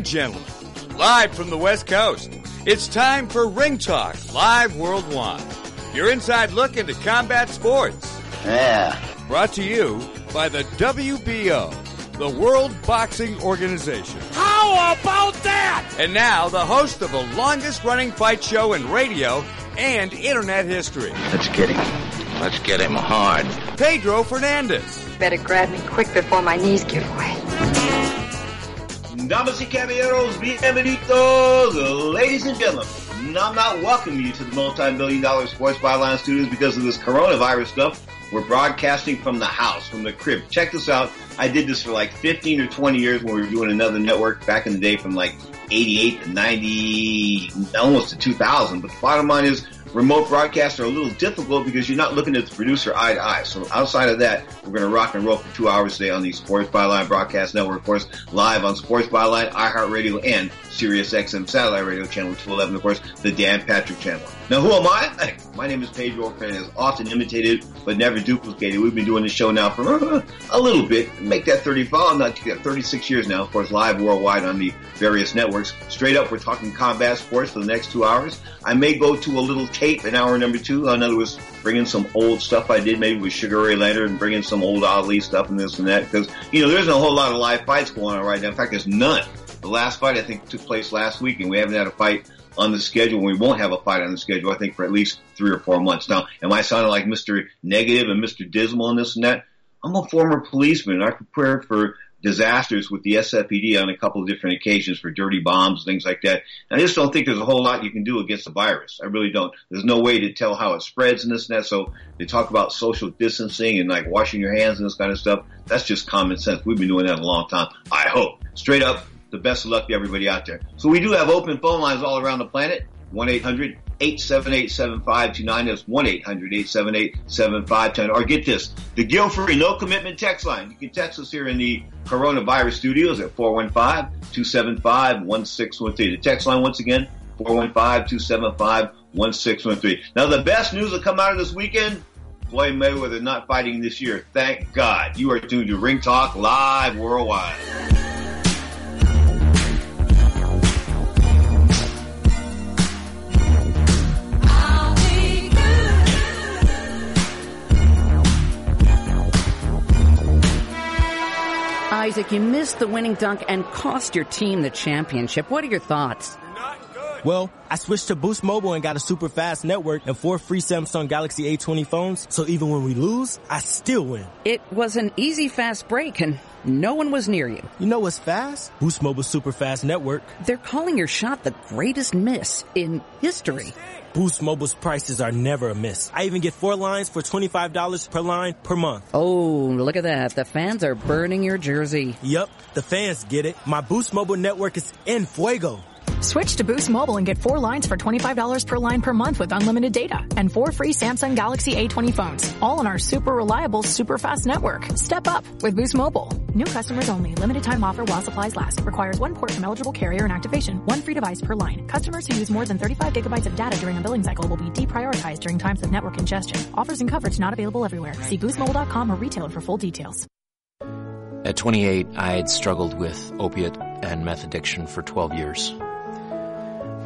And gentlemen, live from the West Coast, it's time for Ring Talk Live Worldwide. Your inside look into combat sports. Yeah. Brought to you by the WBO, the World Boxing Organization. How about that? And now, the host of the longest running fight show in radio and internet history, Let's get him. Let's get him hard. Pedro Fernandez. Better grab me quick before my knees give way. Damas y caballeros, bienvenidos, ladies and gentlemen. I'm not welcoming you to the multi-million dollar sports byline studios because of this coronavirus stuff. We're broadcasting from the house, from the crib. Check this out. I did this for like 15 or 20 years when we were doing another network back in the day from like 88 to 90, almost to 2000. But the bottom line is remote broadcasts are a little difficult because you're not looking at the producer eye to eye. So outside of that, we're going to rock and roll for two hours today on the Sports Byline Broadcast Network, of course, live on Sports Byline, iHeartRadio, and Sirius XM Satellite Radio Channel 211, of course, the Dan Patrick Channel. Now, who am I? My name is Pedro Fernandez, often imitated but never duplicated. We've been doing this show now for uh, a little bit. Make that 35, not 36 years now, of course, live worldwide on the various networks. Straight up, we're talking combat sports for the next two hours. I may go to a little tape in hour number two. In other words, bring in some old stuff I did maybe with Sugar Ray Leonard and bring in some old Ali stuff and this and that because, you know, there isn't a whole lot of live fights going on right now. In fact, there's none. The last fight I think took place last week and we haven't had a fight on the schedule. We won't have a fight on the schedule, I think, for at least three or four months. Now, am I sounding like Mr. Negative and Mr. Dismal and this and that? I'm a former policeman. I prepared for disasters with the SFPD on a couple of different occasions for dirty bombs, things like that. And I just don't think there's a whole lot you can do against the virus. I really don't. There's no way to tell how it spreads and this and that. So they talk about social distancing and like washing your hands and this kind of stuff. That's just common sense. We've been doing that a long time. I hope. Straight up, the best of luck to everybody out there. So we do have open phone lines all around the planet. 1-800-878-7529. That's 1-800-878-7510. Or get this, the guilt-free no commitment text line. You can text us here in the coronavirus studios at 415-275-1613. The text line once again, 415-275-1613. Now the best news that come out of this weekend, Floyd Mayweather not fighting this year. Thank God. You are tuned to Ring Talk Live Worldwide. Isaac, you missed the winning dunk and cost your team the championship. What are your thoughts? Well, I switched to Boost Mobile and got a super fast network and four free Samsung Galaxy A20 phones. So even when we lose, I still win. It was an easy, fast break and no one was near you. You know what's fast? Boost Mobile's super fast network. They're calling your shot the greatest miss in history. Boost Mobile's prices are never a miss. I even get four lines for $25 per line per month. Oh, look at that. The fans are burning your jersey. Yep, the fans get it. My Boost Mobile network is in fuego. Switch to Boost Mobile and get four lines for $25 per line per month with unlimited data and four free Samsung Galaxy A20 phones, all on our super reliable, super fast network. Step up with Boost Mobile. New customers only. Limited time offer while supplies last. Requires one port from eligible carrier and activation. One free device per line. Customers who use more than 35 gigabytes of data during a billing cycle will be deprioritized during times of network congestion. Offers and coverage not available everywhere. See boostmobile.com or retailer for full details. At 28, I had struggled with opiate and meth addiction for 12 years.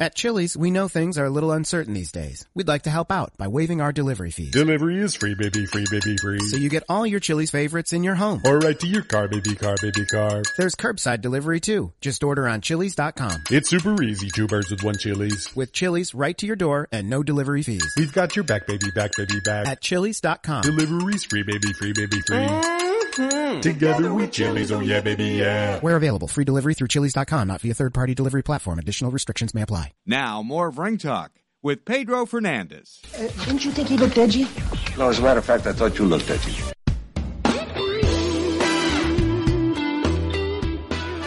At Chili's, we know things are a little uncertain these days. We'd like to help out by waiving our delivery fees. Delivery is free, baby, free, baby, free. So you get all your Chili's favorites in your home. Or right to your car, baby, car, baby, car. There's curbside delivery too. Just order on Chili's.com. It's super easy, two birds with one Chili's. With Chili's right to your door and no delivery fees. We've got your back, baby, back, baby, back. At Chili's.com. Delivery's free, baby, free, baby, free. Mm-hmm. Together with Chili's, oh yeah, baby, yeah. Where available, free delivery through Chili's.com, not via third party delivery platform. Additional restrictions may apply. Now, more of Ring Talk with Pedro Fernandez. Uh, didn't you think he looked edgy? No, as a matter of fact, I thought you looked edgy.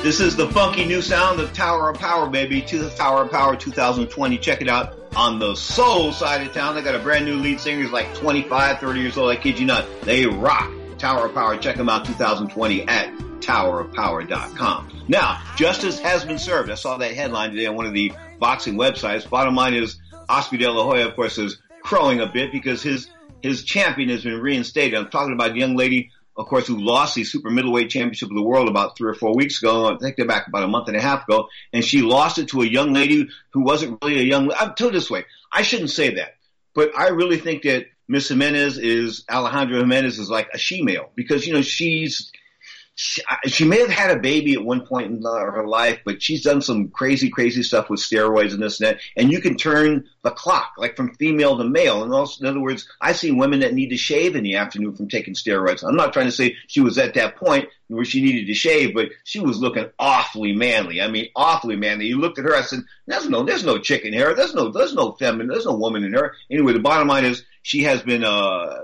This is the funky new sound of Tower of Power, baby. To the Tower of Power 2020. Check it out on the soul side of town. They got a brand new lead singer. He's like 25, 30 years old. I kid you not. They rock. Tower of Power. Check them out 2020 at towerofpower.com. Now, justice has been served. I saw that headline today on one of the boxing websites. Bottom line is Oscar De La Hoya, of course, is crowing a bit because his his champion has been reinstated. I'm talking about a young lady, of course, who lost the super middleweight championship of the world about three or four weeks ago. I think they're back about a month and a half ago, and she lost it to a young lady who wasn't really a young. I'm told this way. I shouldn't say that, but I really think that Miss Jimenez is Alejandra Jimenez is like a she-male because you know she's she, she, may have had a baby at one point in her life, but she's done some crazy, crazy stuff with steroids and this and that. And you can turn the clock, like from female to male. And also, in other words, I see women that need to shave in the afternoon from taking steroids. I'm not trying to say she was at that point where she needed to shave, but she was looking awfully manly. I mean, awfully manly. You looked at her, I said, there's no, there's no chick in here. There's no, there's no feminine, there's no woman in her. Anyway, the bottom line is she has been, uh,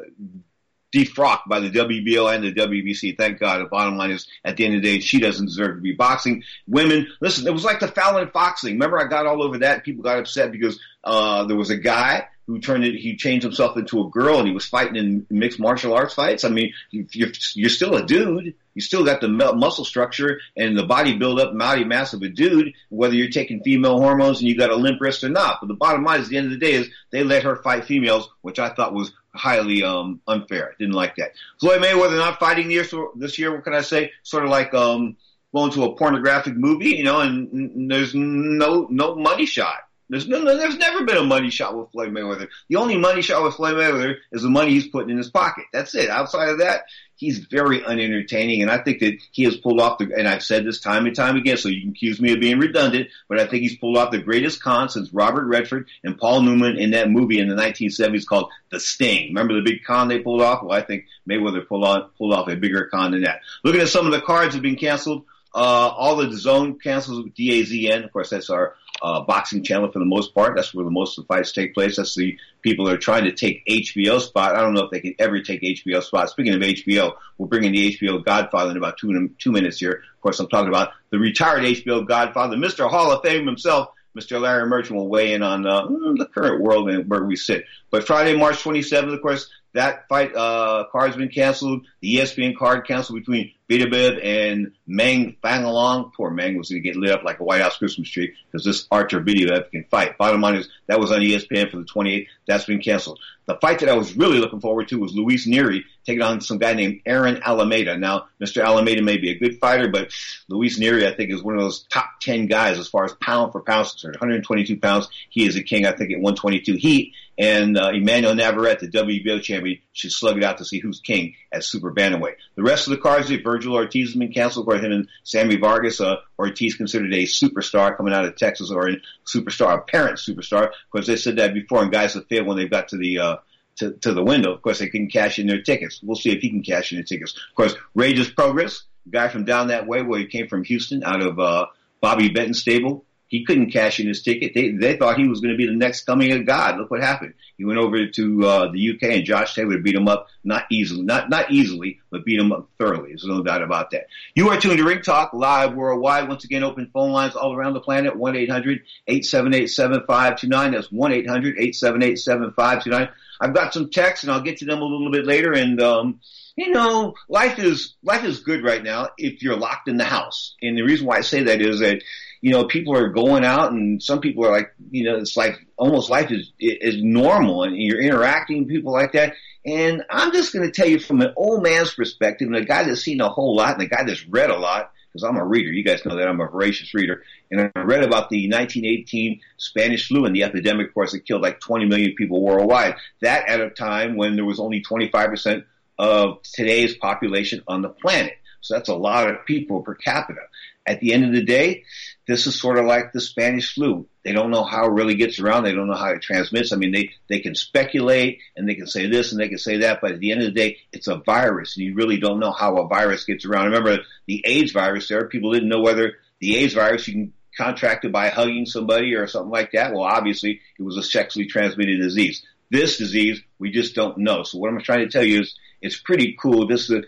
defrocked by the WBO and the WBC. Thank God. The bottom line is, at the end of the day, she doesn't deserve to be boxing. Women, listen, it was like the Fallon boxing. Remember, I got all over that. People got upset because uh, there was a guy who turned it, he changed himself into a girl and he was fighting in mixed martial arts fights. I mean, you're, you're still a dude. You still got the muscle structure and the body build up, body mass of a dude, whether you're taking female hormones and you got a limp wrist or not. But the bottom line is, at the end of the day, is they let her fight females, which I thought was highly um, unfair. Didn't like that. Floyd Mayweather not fighting this year, this year. What can I say? Sort of like um, going to a pornographic movie, you know, and, and there's no no money shot. There's no, there's never been a money shot with Floyd Mayweather. The only money shot with Floyd Mayweather is the money he's putting in his pocket. That's it. Outside of that, he's very unentertaining, and I think that he has pulled off the. And I've said this time and time again, so you can accuse me of being redundant, but I think he's pulled off the greatest con since Robert Redford and Paul Newman in that movie in the 1970s called The Sting. Remember the big con they pulled off? Well, I think Mayweather pulled off pulled off a bigger con than that. Looking at some of the cards that have been canceled. Uh, all the zone cancels with DAZN. Of course, that's our uh, boxing channel for the most part. That's where the most of the fights take place. That's the people that are trying to take HBO spot. I don't know if they can ever take HBO spot. Speaking of HBO, we're bringing the HBO Godfather in about two, two minutes here. Of course, I'm talking about the retired HBO Godfather, Mr. Hall of Fame himself, Mr. Larry Merchant will weigh in on uh, the current world and where we sit. But Friday, March 27th, of course, that fight uh, card's been canceled. The ESPN card canceled between Beterbiev and Meng Fangalong. Poor Meng was going to get lit up like a White House Christmas tree because this Artur Beterbiev can fight. Bottom line is that was on ESPN for the 28th. That's been canceled. The fight that I was really looking forward to was Luis Nery taking on some guy named Aaron Alameda. Now, Mr. Alameda may be a good fighter, but Luis Nery, I think, is one of those top 10 guys as far as pound for pound concerned. 122 pounds. He is a king, I think, at 122 heat. And uh, Emmanuel Navarrete, the WBO champion, should slug it out to see who's king at super bantamweight. The rest of the cards, Vergil Ortiz has been canceled for him and Sammy Vargas. Uh, Ortiz considered a superstar coming out of Texas or a superstar, apparent superstar, because they said that before, and guys have failed when they've got to the uh, to, to the window. Of course, they couldn't cash in their tickets. We'll see if he can cash in the tickets. Of course, Regis Prograis, guy from down that way where he came from Houston out of uh, Bobby Benton stable. He couldn't cash in his ticket. They they thought he was going to be the next coming of God. Look what happened. He went over to uh, the UK and Josh Taylor beat him up not easily, not not easily, but beat him up thoroughly. There's no doubt about that. You are tuned to Ring Talk live worldwide. Once again, open phone lines all around the planet. One 878 7529 That's one 878 7529 I've got some texts and I'll get to them a little bit later. And, um, you know, life is, life is good right now if you're locked in the house. And the reason why I say that is that, you know, people are going out and some people are like, you know, it's like almost life is, is normal and you're interacting with people like that. And I'm just going to tell you from an old man's perspective and a guy that's seen a whole lot and a guy that's read a lot, because I'm a reader. You guys know that I'm a voracious reader. And I read about the 1918 Spanish flu and the epidemic, of course, that killed like 20 million people worldwide. That at a time when there was only 25% of today's population on the planet. So that's a lot of people per capita. At the end of the day, this is sort of like the Spanish flu. They don't know how it really gets around. They don't know how it transmits. I mean, they, they can speculate and they can say this and they can say that, but at the end of the day, it's a virus and you really don't know how a virus gets around. Remember the AIDS virus there, people didn't know whether the AIDS virus you can contract it by hugging somebody or something like that. Well, obviously it was a sexually transmitted disease. This disease, we just don't know. So what I'm trying to tell you is it's pretty cool. This is a,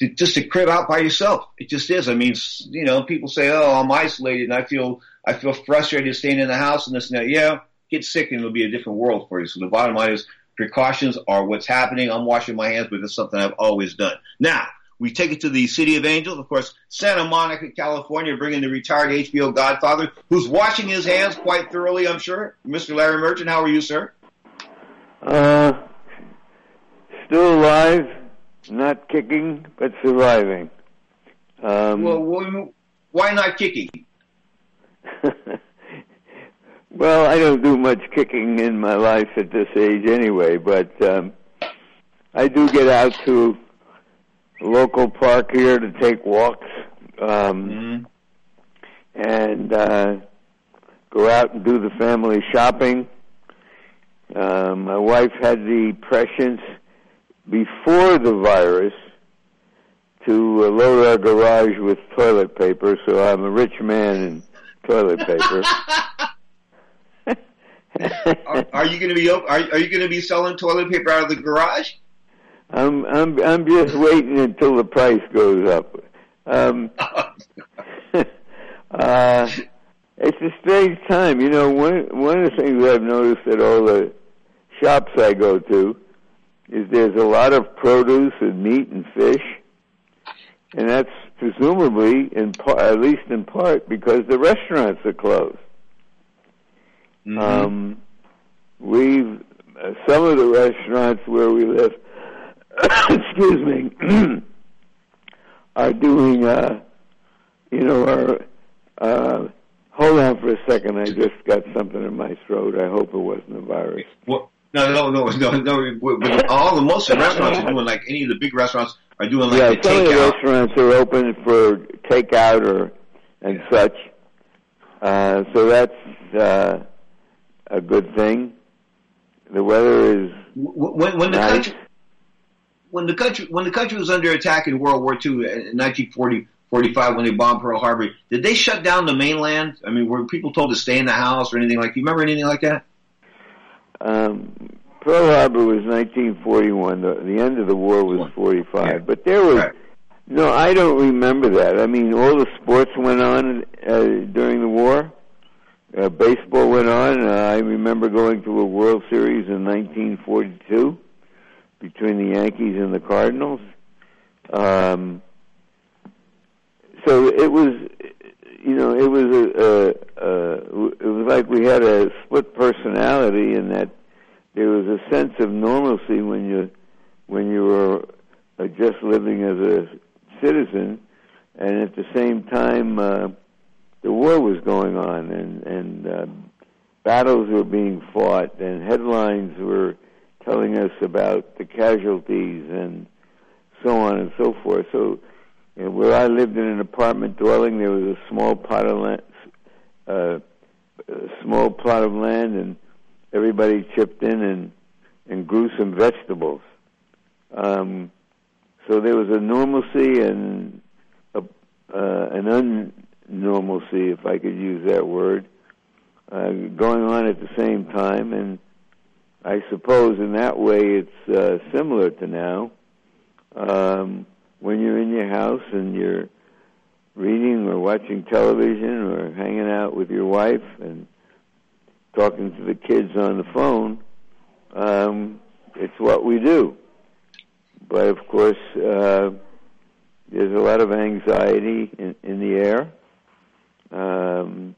to, just to crib out by yourself. It just is. I mean, you know, people say, "Oh, I'm isolated and I feel I feel frustrated staying in the house and this and that." Yeah, get sick and it'll be a different world for you. So the bottom line is precautions are what's happening. I'm washing my hands, but it's something I've always done. Now we take it to the City of Angels, of course, Santa Monica, California, bringing the retired HBO Godfather, who's washing his hands quite thoroughly. I'm sure, Mr. Larry Merchant. How are you, sir? Uh, still alive not kicking, but surviving. Um, well, why not kicking? well, I don't do much kicking in my life at this age anyway, but um, I do get out to a local park here to take walks um, mm-hmm. and uh, go out and do the family shopping. Um, my wife had the prescience before the virus to uh, load our garage with toilet paper, so I'm a rich man in toilet paper. are, are, you going to be are, are you going to be selling toilet paper out of the garage? I'm I'm I'm just waiting until the price goes up. Um, uh, it's a strange time, you know. One one of the things I've noticed at all the shops I go to is there's a lot of produce and meat and fish, and that's presumably in part, at least in part, because the restaurants are closed. Mm-hmm. Um, we've uh, some of the restaurants where we live, excuse me, are doing, uh, you know, are. Uh, hold on for a second. I just got something in my throat. I hope it wasn't a virus. What? No, no, no, no, no. All the most restaurants are doing like any of the big restaurants are doing like yeah, the some takeout. of the restaurants are open for takeout or and yeah. such. Uh, so that's uh, a good thing. The weather is when, when the nice. country when the country when the country was under attack in World War II in 1940. 45 when they bombed Pearl Harbor. Did they shut down the mainland? I mean, were people told to stay in the house or anything like? Do you remember anything like that? Um, Pearl Harbor was 1941. The, the end of the war was 45. Yeah. But there was right. no. I don't remember that. I mean, all the sports went on uh, during the war. Uh, baseball went on. Uh, I remember going to a World Series in 1942 between the Yankees and the Cardinals. Um, so it was, you know, it was a, a, a it was like we had a split personality in that there was a sense of normalcy when you when you were uh, just living as a citizen, and at the same time, uh, the war was going on, and and uh, battles were being fought, and headlines were telling us about the casualties and so on and so forth. So, know, where I lived in an apartment dwelling, there was a small plot of land, uh, a small plot of land, and everybody chipped in and and grew some vegetables. Um, so there was a normalcy and a, uh, an unnormalcy, if I could use that word, uh, going on at the same time, and I suppose in that way it's uh, similar to now. Um, when you're in your house and you're reading or watching television or hanging out with your wife and talking to the kids on the phone, um, it's what we do. But of course, uh, there's a lot of anxiety in, in the air. Um,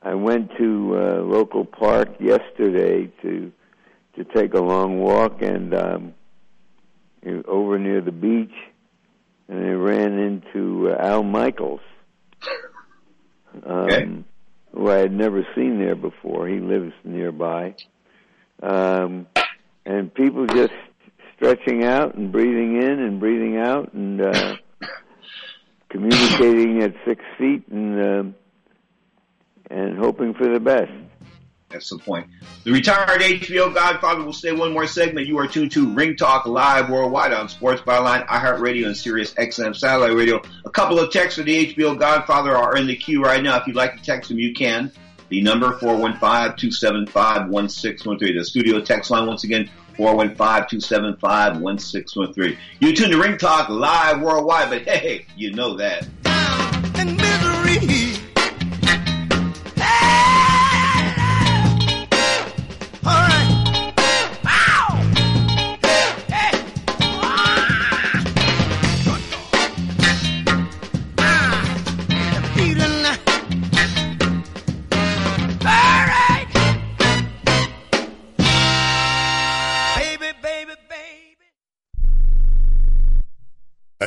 I went to a local park yesterday to to take a long walk and um, over near the beach, and I ran into uh, Al Michaels, um, okay. who I had never seen there before. He lives nearby, um, and people just stretching out and breathing in and breathing out and uh, communicating at six feet and. Uh, and hoping for the best. That's some point. The retired HBO Godfather will stay one more segment. You are tuned to Ring Talk Live worldwide on Sports Byline, iHeartRadio, and Sirius XM Satellite Radio. A couple of texts for the HBO Godfather are in the queue right now. If you'd like to text them, you can. The number 415-275-1613. The studio text line once again 415-275-1613. You tune to Ring Talk Live worldwide, but hey, you know that.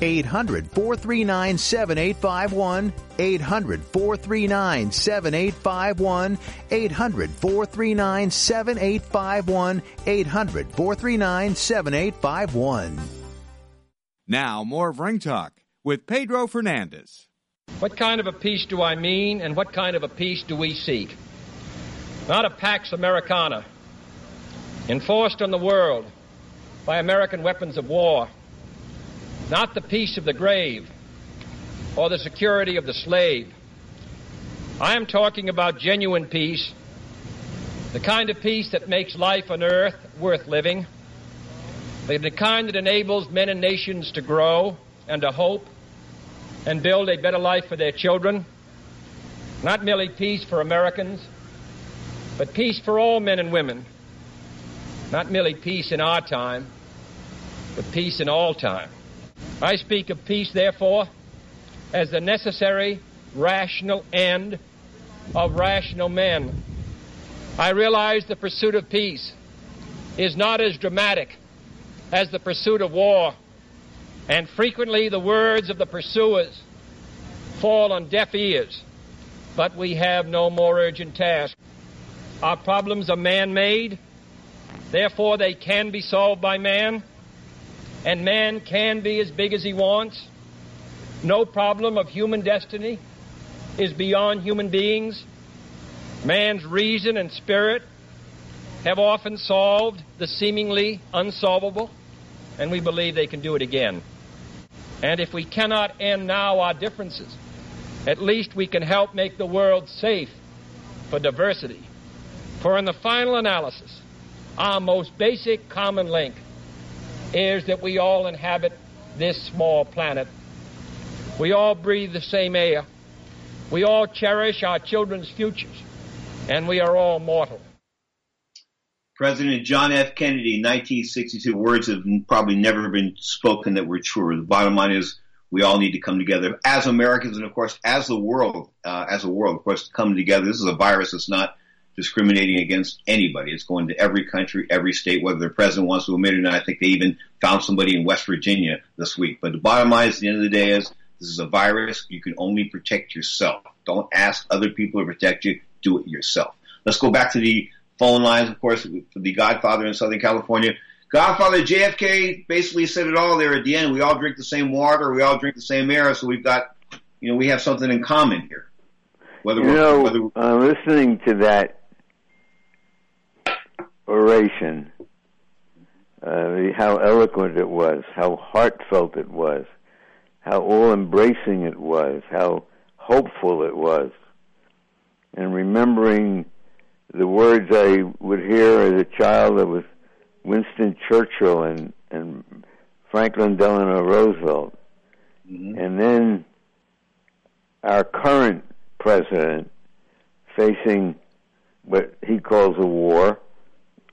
800 439 7851. 800 439 7851. 800 439 7851. 800 439 7851. Now, more of Ring Talk with Pedro Fernandez. What kind of a peace do I mean, and what kind of a peace do we seek? Not a Pax Americana, enforced on the world by American weapons of war. Not the peace of the grave or the security of the slave. I am talking about genuine peace, the kind of peace that makes life on earth worth living, the kind that enables men and nations to grow and to hope and build a better life for their children. Not merely peace for Americans, but peace for all men and women. Not merely peace in our time, but peace in all time. I speak of peace, therefore, as the necessary, rational end of rational men. I realize the pursuit of peace is not as dramatic as the pursuit of war, and frequently the words of the pursuers fall on deaf ears. But we have no more urgent task. Our problems are man made, therefore, they can be solved by man, and man can be as big as he wants. No problem of human destiny is beyond human beings. Man's reason and spirit have often solved the seemingly unsolvable, and we believe they can do it again. And if we cannot end now our differences, at least we can help make the world safe for diversity. For in the final analysis, our most basic common link is that we all inhabit this small planet. We all breathe the same air. We all cherish our children's futures. And we are all mortal. President John F. Kennedy, 1962, words have probably never been spoken that were truer. The bottom line is we all need to come together as Americans and of course as the world, uh, as a world, of course, to come together. This is a virus that's not discriminating against anybody. It's going to every country, every state, whether the president wants to admit it or not. I think they even found somebody in West Virginia this week. But the bottom line is, at the end of the day is this is a virus. You can only protect yourself. Don't ask other people to protect you. Do it yourself. Let's go back to the phone lines, of course, for the Godfather in Southern California. Godfather JFK basically said it all there at the end. We all drink the same water. We all drink the same air. So we've got, you know, we have something in common here. Whether you know, whether uh, listening to that oration, uh, how eloquent it was, how heartfelt it was, how all embracing it was, how hopeful it was, and remembering the words I would hear as a child of Winston Churchill and, and Franklin Delano Roosevelt. Mm-hmm. And then our current president facing what he calls a war,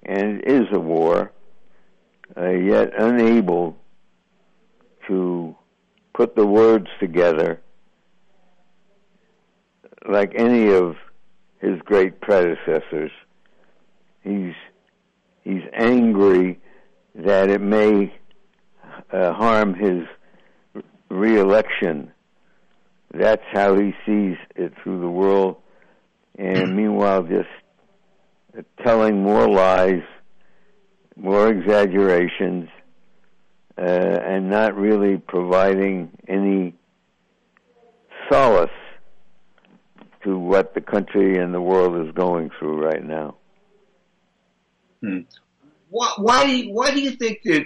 and it is a war, uh, yet unable to put the words together like any of his great predecessors. He's he's angry that it may uh, harm his reelection. That's how he sees it through the world, and meanwhile, just telling more lies, more exaggerations, uh, and not really providing any solace to what the country and the world is going through right now. Hmm. Why, why, why do you think that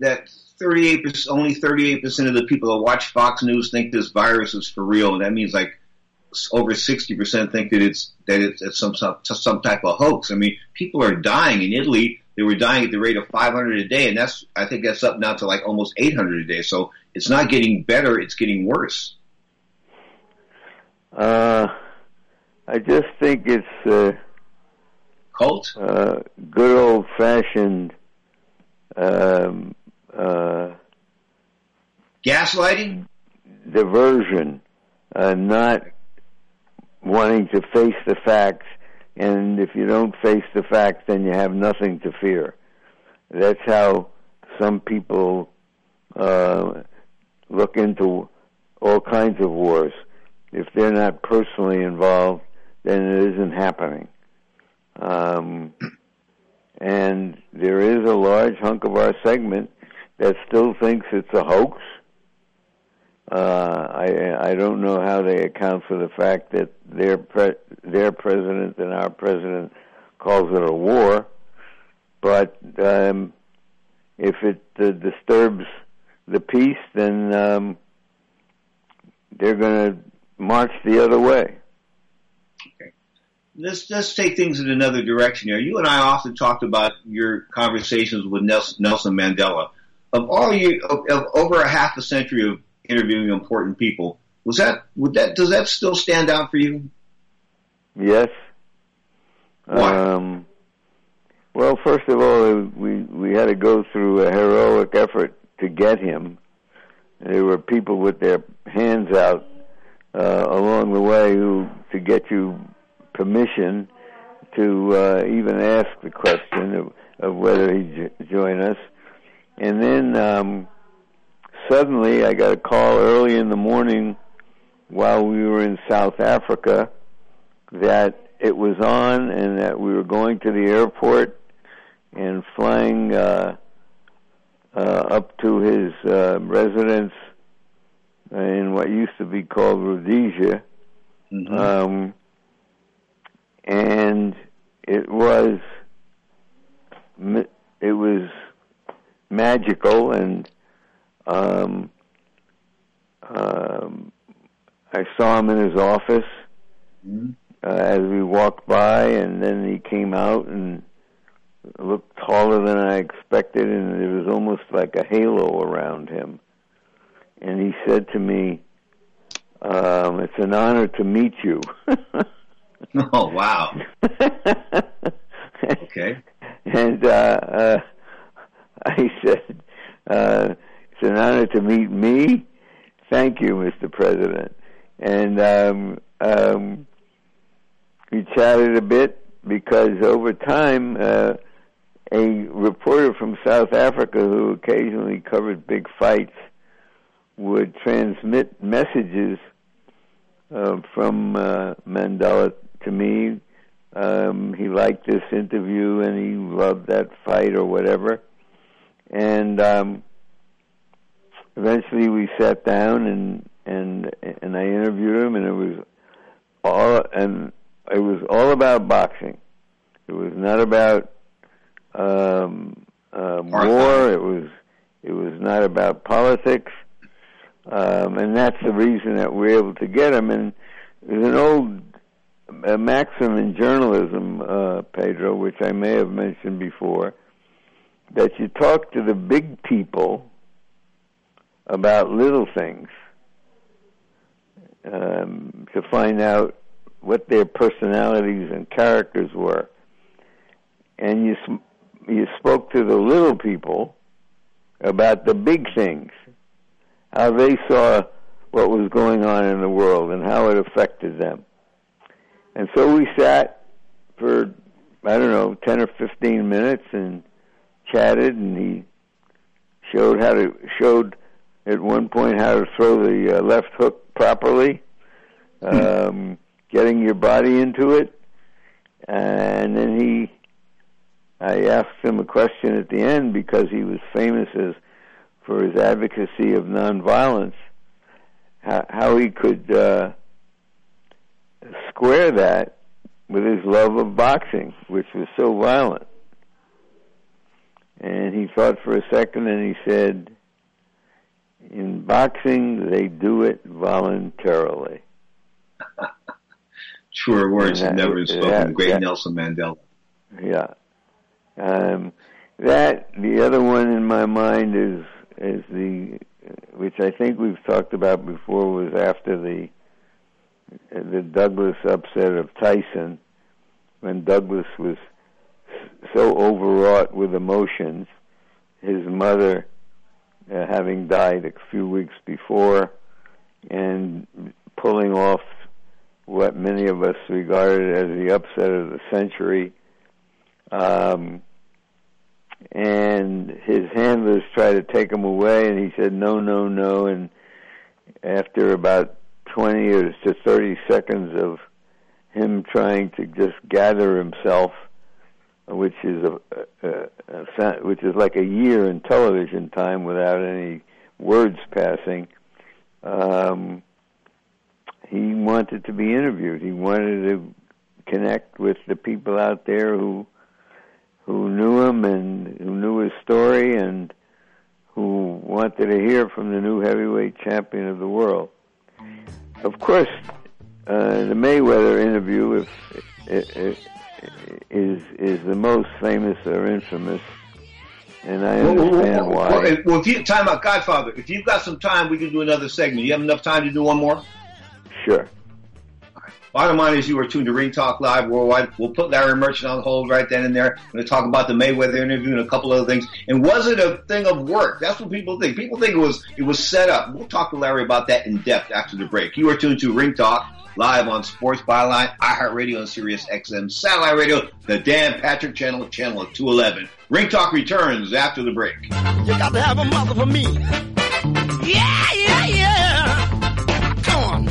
that 38 only 38 percent of the people that watch Fox News think this virus is for real, that means like over 60 percent think that it's that it's, it's some some type of hoax. I mean, people are dying in Italy. they were dying at the rate of 500 a day, and that's I think that's up now to like almost 800 a day. So it's not getting better; it's getting worse. Uh, I just think it's uh, cult, uh, good old fashioned um, uh, gaslighting, diversion, uh, not wanting to face the facts. And if you don't face the facts, then you have nothing to fear. That's how some people uh, look into all kinds of wars. If they're not personally involved, then it isn't happening. Um, and there is a large hunk of our segment that still thinks it's a hoax. Uh, I I don't know how they account for the fact that their pre- their president and our president calls it a war, but um, if it uh, disturbs the peace, then um, they're going to march the other way. Okay. Let's let's take things in another direction here. You and I often talked about your conversations with Nelson, Nelson Mandela. Of all you, of, of over a half a century of interviewing important people, was that would that does that still stand out for you? Yes. Why? Um, well, first of all, we we had to go through a heroic effort to get him. There were people with their hands out uh, along the way who to get you permission to uh, even ask the question of, of whether he'd join us. And then um, suddenly I got a call early in the morning while we were in South Africa that it was on and that we were going to the airport and flying uh, uh, up to his uh, residence in what used to be called Rhodesia. Mm-hmm. Um, and it was it was magical and um, um, I saw him in his office mm-hmm. uh, as we walked by, and then he came out and looked taller than I expected, and there was almost like a halo around him. And he said to me, um, "It's an honor to meet you." oh wow! okay. And uh, uh, I said, uh, "It's an honor to meet me." Thank you, Mr. President. And um, um, we chatted a bit because over time, uh, a reporter from South Africa who occasionally covered big fights would transmit messages uh, from uh, Mandela to me. Um, he liked this interview and he loved that fight or whatever. And um, eventually we sat down and and and I interviewed him and it was all and it was all about boxing. It was not about um, uh, war. It was it was not about politics. Um, and that's the reason that we're able to get him. And there's an old uh, maxim in journalism, uh, Pedro, which I may have mentioned before, that you talk to the big people about little things um, to find out what their personalities and characters were, and you you spoke to the little people about the big things, how they saw what was going on in the world and how it affected them. And so we sat for I don't know ten or fifteen minutes and chatted, and he showed how to showed at one point how to throw the uh, left hook properly, um, getting your body into it, and then he. I asked him a question at the end because he was famous as for his advocacy of nonviolence. How, how he could uh, square that with his love of boxing, which was so violent. And he thought for a second and he said, in boxing, they do it voluntarily. Truer words have never been spoken. that- Great that- Nelson Mandela. Yeah. Um, that the other one in my mind is is the which I think we've talked about before was after the the Douglas upset of Tyson when Douglas was so overwrought with emotions, his mother uh, having died a few weeks before, and pulling off what many of us regarded as the upset of the century. Um, and his handlers tried to take him away, and he said, "No, no, no." And after about twenty or to thirty seconds of him trying to just gather himself, which is a, a, a, which is like a year in television time without any words passing. Um, he wanted to be interviewed. He wanted to connect with the people out there who who knew him and who knew his story and who wanted to hear from the new heavyweight champion of the world. Of course, uh, the Mayweather interview if, is is the most famous or infamous, and I understand well, why. Well, well, if you time out, Godfather, if you've got some time, we can do another segment. You have enough time to do one more? Sure. Bottom line is you are tuned to Ring Talk Live Worldwide. We'll put Larry Merchant on hold right then and there. We're going to talk about the Mayweather interview and a couple other things. And was it a thing of work? That's what people think. People think it was it was set up. We'll talk to Larry about that in depth after the break. You are tuned to Ring Talk live on Sports Byline, iHeartRadio, and Sirius XM Satellite Radio, the Dan Patrick Channel, channel 211. Ring Talk returns after the break. You got to have a mother for me. Yeah, yeah, yeah. Come on.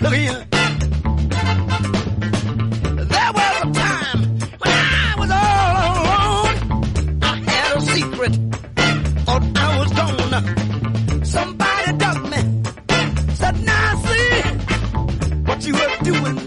Look here.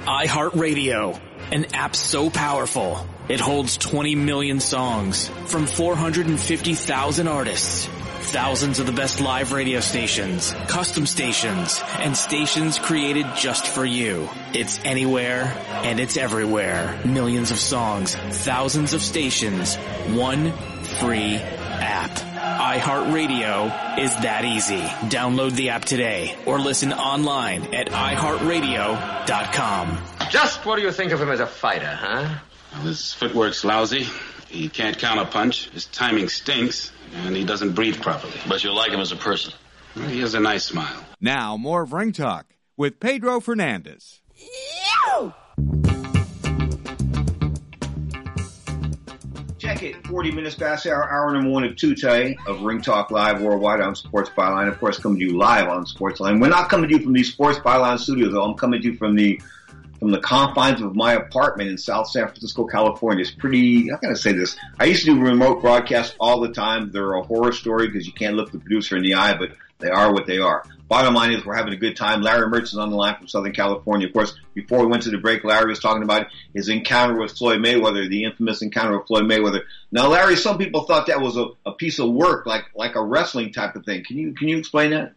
iHeartRadio, an app so powerful it holds 20 million songs from 450,000 artists. Thousands of the best live radio stations, custom stations, and stations created just for you. It's anywhere and it's everywhere. Millions of songs, thousands of stations, one free app. iHeartRadio is that easy. Download the app today or listen online at iHeartRadio.com. Just what do you think of him as a fighter, huh? Well, his footwork's lousy. He can't counterpunch. His timing stinks. And he doesn't breathe properly. But you like him as a person. Well, he has a nice smile. Now, more of Ring Talk with Pedro Fernandez. It, 40 minutes past the hour, number one of today of Ring Talk Live worldwide on Sports Byline. Of course, coming to you live on Sports Line. We're not coming to you from these Sports Byline studios, though. I'm coming to you from the from the confines of my apartment in South San Francisco, California. It's pretty, I say this? I used to do remote broadcasts all the time. They're a horror story because you can't look the producer in the eye, but they are what they are. Bottom line is we're having a good time. Larry Merchant is on the line from Southern California. Of course, before we went to the break, Larry was talking about his encounter with Floyd Mayweather, the infamous encounter with Floyd Mayweather. Now, Larry, some people thought that was a, a piece of work, like like a wrestling type of thing. Can you can you explain that?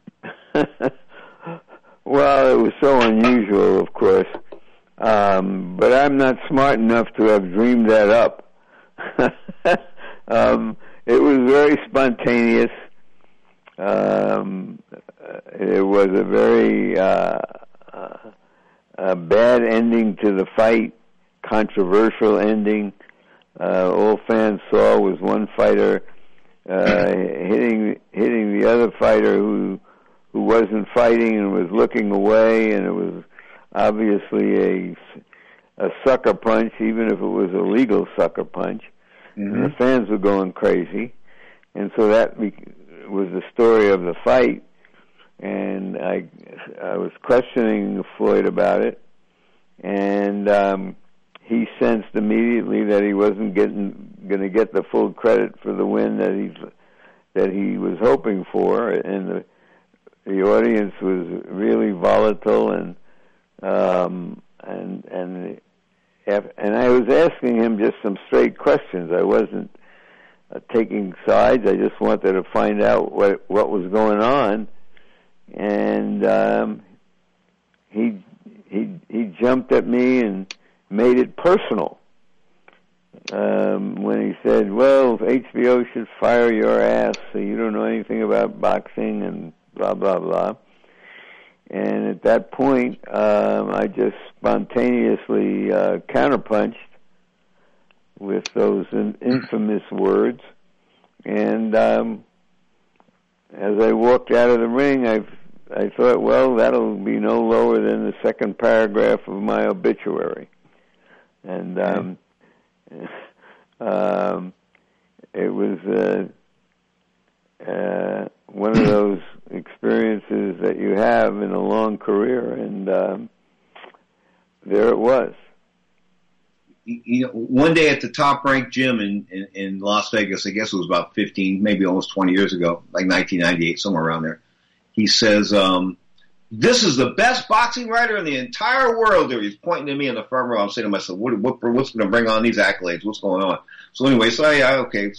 well, it was so unusual, of course. Um, but I'm not smart enough to have dreamed that up. um, it was very spontaneous. Um, it was a very uh, uh, a bad ending to the fight, controversial ending. Uh, all fans saw was one fighter uh, hitting hitting the other fighter who who wasn't fighting and was looking away, and it was obviously a a sucker punch, even if it was a legal sucker punch. Mm-hmm. And the fans were going crazy, and so that be- was the story of the fight. And I I was questioning Floyd about it, and um, he sensed immediately that he wasn't getting going to get the full credit for the win that he that he was hoping for, and the the audience was really volatile and um, and and and I was asking him just some straight questions. I wasn't uh, taking sides. I just wanted to find out what what was going on, and um, he he he jumped at me and made it personal. Um, when he said, "Well, HBO should fire your ass, so you don't know anything about boxing," and blah blah blah. And at that point, um, I just spontaneously uh, counterpunched with those in- infamous words. And um, as I walked out of the ring, I I thought, well, that'll be no lower than the second paragraph of my obituary. And um, um, it was uh, uh, one of those experiences that you have in a long career, and um, there it was. You know, one day at the top ranked gym in, in, in Las Vegas, I guess it was about 15, maybe almost 20 years ago, like 1998, somewhere around there. He says, um, this is the best boxing writer in the entire world. He's pointing to me in the front row. I'm saying to myself, what, what, what's going to bring on these accolades? What's going on? So anyway, so I, okay.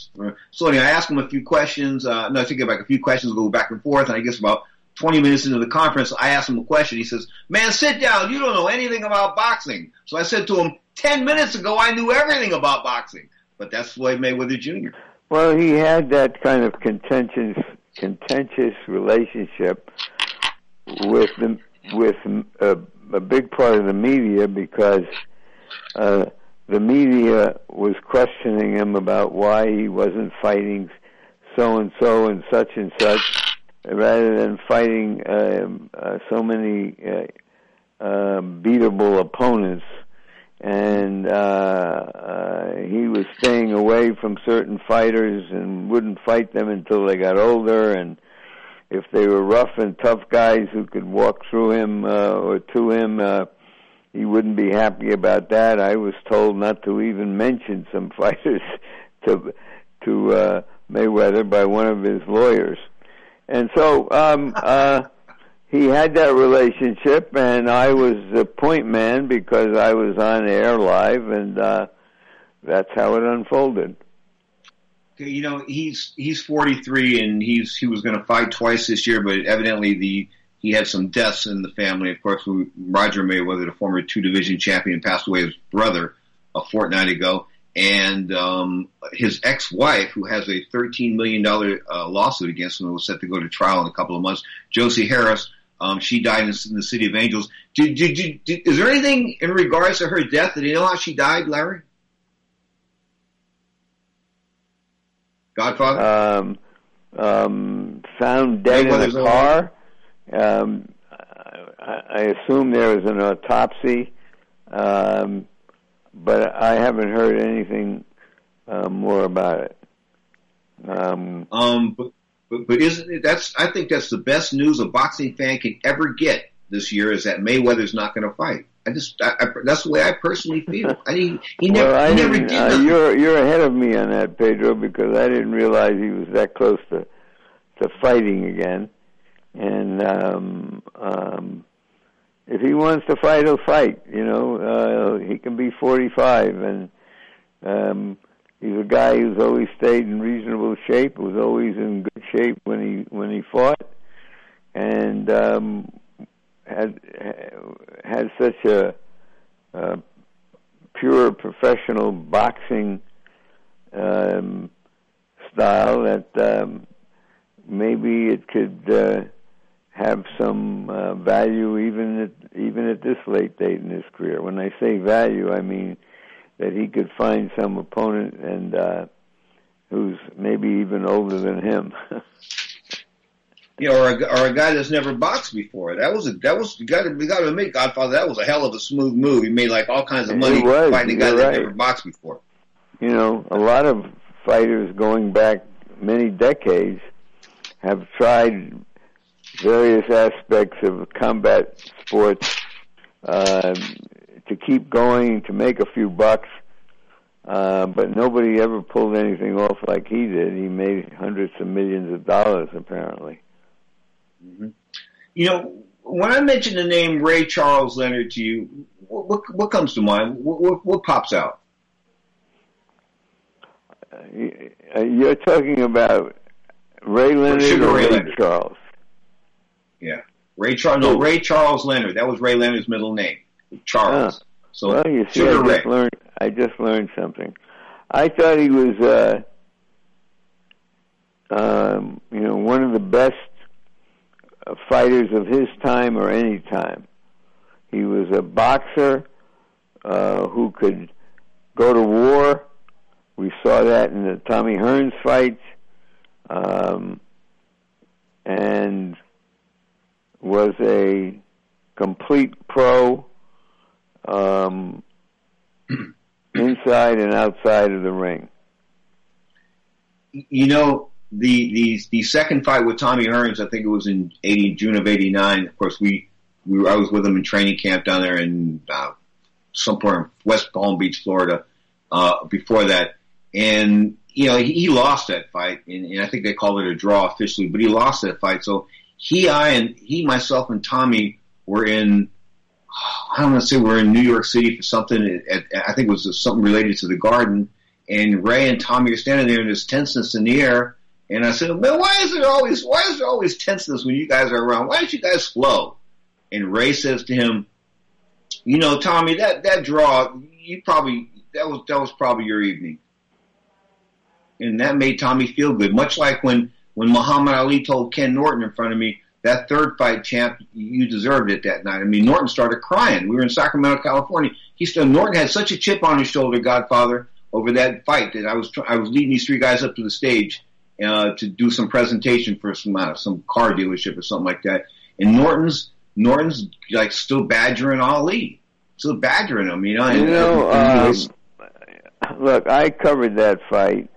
So anyway, I asked him a few questions. Uh, no, I it back. A few questions go back and forth, and I guess about 20 minutes into the conference, I asked him a question. He says, "Man, sit down. You don't know anything about boxing." So I said to him, 10 minutes ago, I knew everything about boxing." But that's Floyd Mayweather Jr. Well, he had that kind of contentious, contentious relationship with the with a, a big part of the media because uh, the media was questioning him about why he wasn't fighting so and so and such and such, rather than fighting um, uh, so many uh, uh, beatable opponents. And uh, uh, he was staying away from certain fighters and wouldn't fight them until they got older and if they were rough and tough guys who could walk through him uh, or to him, uh, he wouldn't be happy about that. I was told not to even mention some fighters to to uh, Mayweather by one of his lawyers, and so um, uh, he had that relationship, and I was the point man because I was on air live, and uh, that's how it unfolded. You know he's he's 43 and he's he was going to fight twice this year, but evidently the he had some deaths in the family. Of course, Roger Mayweather, the former two division champion, passed away. His brother a fortnight ago, and um, his ex-wife, who has a 13 million dollar uh, lawsuit against him, was set to go to trial in a couple of months. Josie Harris, um, she died in, in the City of Angels. Did, did, did, did, is there anything in regards to her death? Did you know how she died, Larry? Godfather? Um, um, found dead in a car. Um, I, I assume there was an autopsy, um, but I haven't heard anything uh, more about it. Um, um, but, but, but isn't it, that's, I think that's the best news a boxing fan can ever get this year is that Mayweather's not going to fight. I just, I, I, that's the way I personally feel. I mean, he never, well, I he never did uh, nothing. you're you're ahead of me on that, Pedro, because I didn't realize he was that close to to fighting again. And um, um, if he wants to fight, he'll fight. You know, uh, he can be 45, and um, he's a guy who's always stayed in reasonable shape. Was always in good shape when he when he fought, and um, had had such a, a pure professional boxing um, style that um, maybe it could uh, have some uh, value even at even at this late date in his career. When I say value, I mean that he could find some opponent and uh, who's maybe even older than him. know, or a, or a guy that's never boxed before. That was a that was you got to you got to admit, Godfather. That was a hell of a smooth move. He made like all kinds of money was, fighting a guy that right. never boxed before. you know, a lot of fighters going back many decades have tried various aspects of combat sports um, to keep going, to make a few bucks. Uh, but nobody ever pulled anything off like he did. He made hundreds of millions of dollars, apparently. You know, when I mention the name Ray Charles Leonard to you, what what, what comes to mind? What, what, what pops out? Uh, You're talking about Ray Leonard Sugar or Ray Ray Leonard. Charles? Yeah, Ray Charles. No, Ray Charles Leonard. That was Ray Leonard's middle name, Charles. So well, you see, I just learned. I just learned something. I thought he was, uh, um, you know, one of the best uh, fighters of his time or any time. He was a boxer uh, who could go to war. We saw that in the Tommy Hearns fights, um, and was a complete pro. Um, inside and outside of the ring. you know the the the second fight with Tommy Hearns, I think it was in eighty June of eighty nine. Of course, we we were, I was with him in training camp down there in uh, somewhere in West Palm Beach, Florida. Uh, before that, and you know he, he lost that fight, and, and I think they called it a draw officially, but he lost that fight. So he, I, and he, myself, and Tommy were in. I don't want to say we're in New York City for something. At, I think it was something related to the Garden, and Ray and Tommy are standing there, and there's tenseness in the air. And I said, "Man, why is there always why is there always tenseness when you guys are around? Why don't you guys flow?" And Ray says to him, "You know, Tommy, that that draw, you probably that was that was probably your evening." And that made Tommy feel good, much like when when Muhammad Ali told Ken Norton in front of me, "That third fight, champ, you deserved it that night." I mean, Norton started crying. We were in Sacramento, California. He still Norton had such a chip on his shoulder, Godfather, over that fight that I was I was leading these three guys up to the stage uh, to do some presentation for some uh, some car dealership or something like that. And Norton's Norton's like still badgering Ali, still badgering him, you know. And, You know, and he um, look, I covered that fight,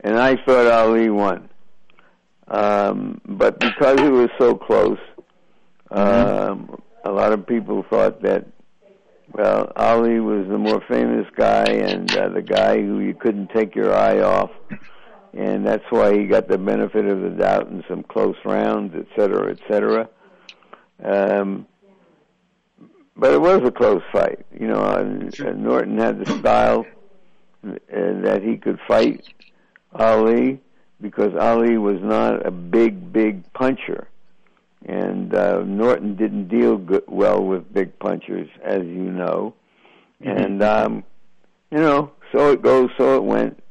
and I thought Ali won. Um, but because it was so close, um, a lot of people thought that, well, Ali was the more famous guy and uh, the guy who you couldn't take your eye off, and that's why he got the benefit of the doubt in some close rounds, et cetera, et cetera. Um, but it was a close fight, you know. And, and Norton had the style uh, that he could fight Ali because Ali was not a big, big puncher. And uh, Norton didn't deal good, well with big punchers, as you know. Mm-hmm. And, um, you know, so it goes, so it went.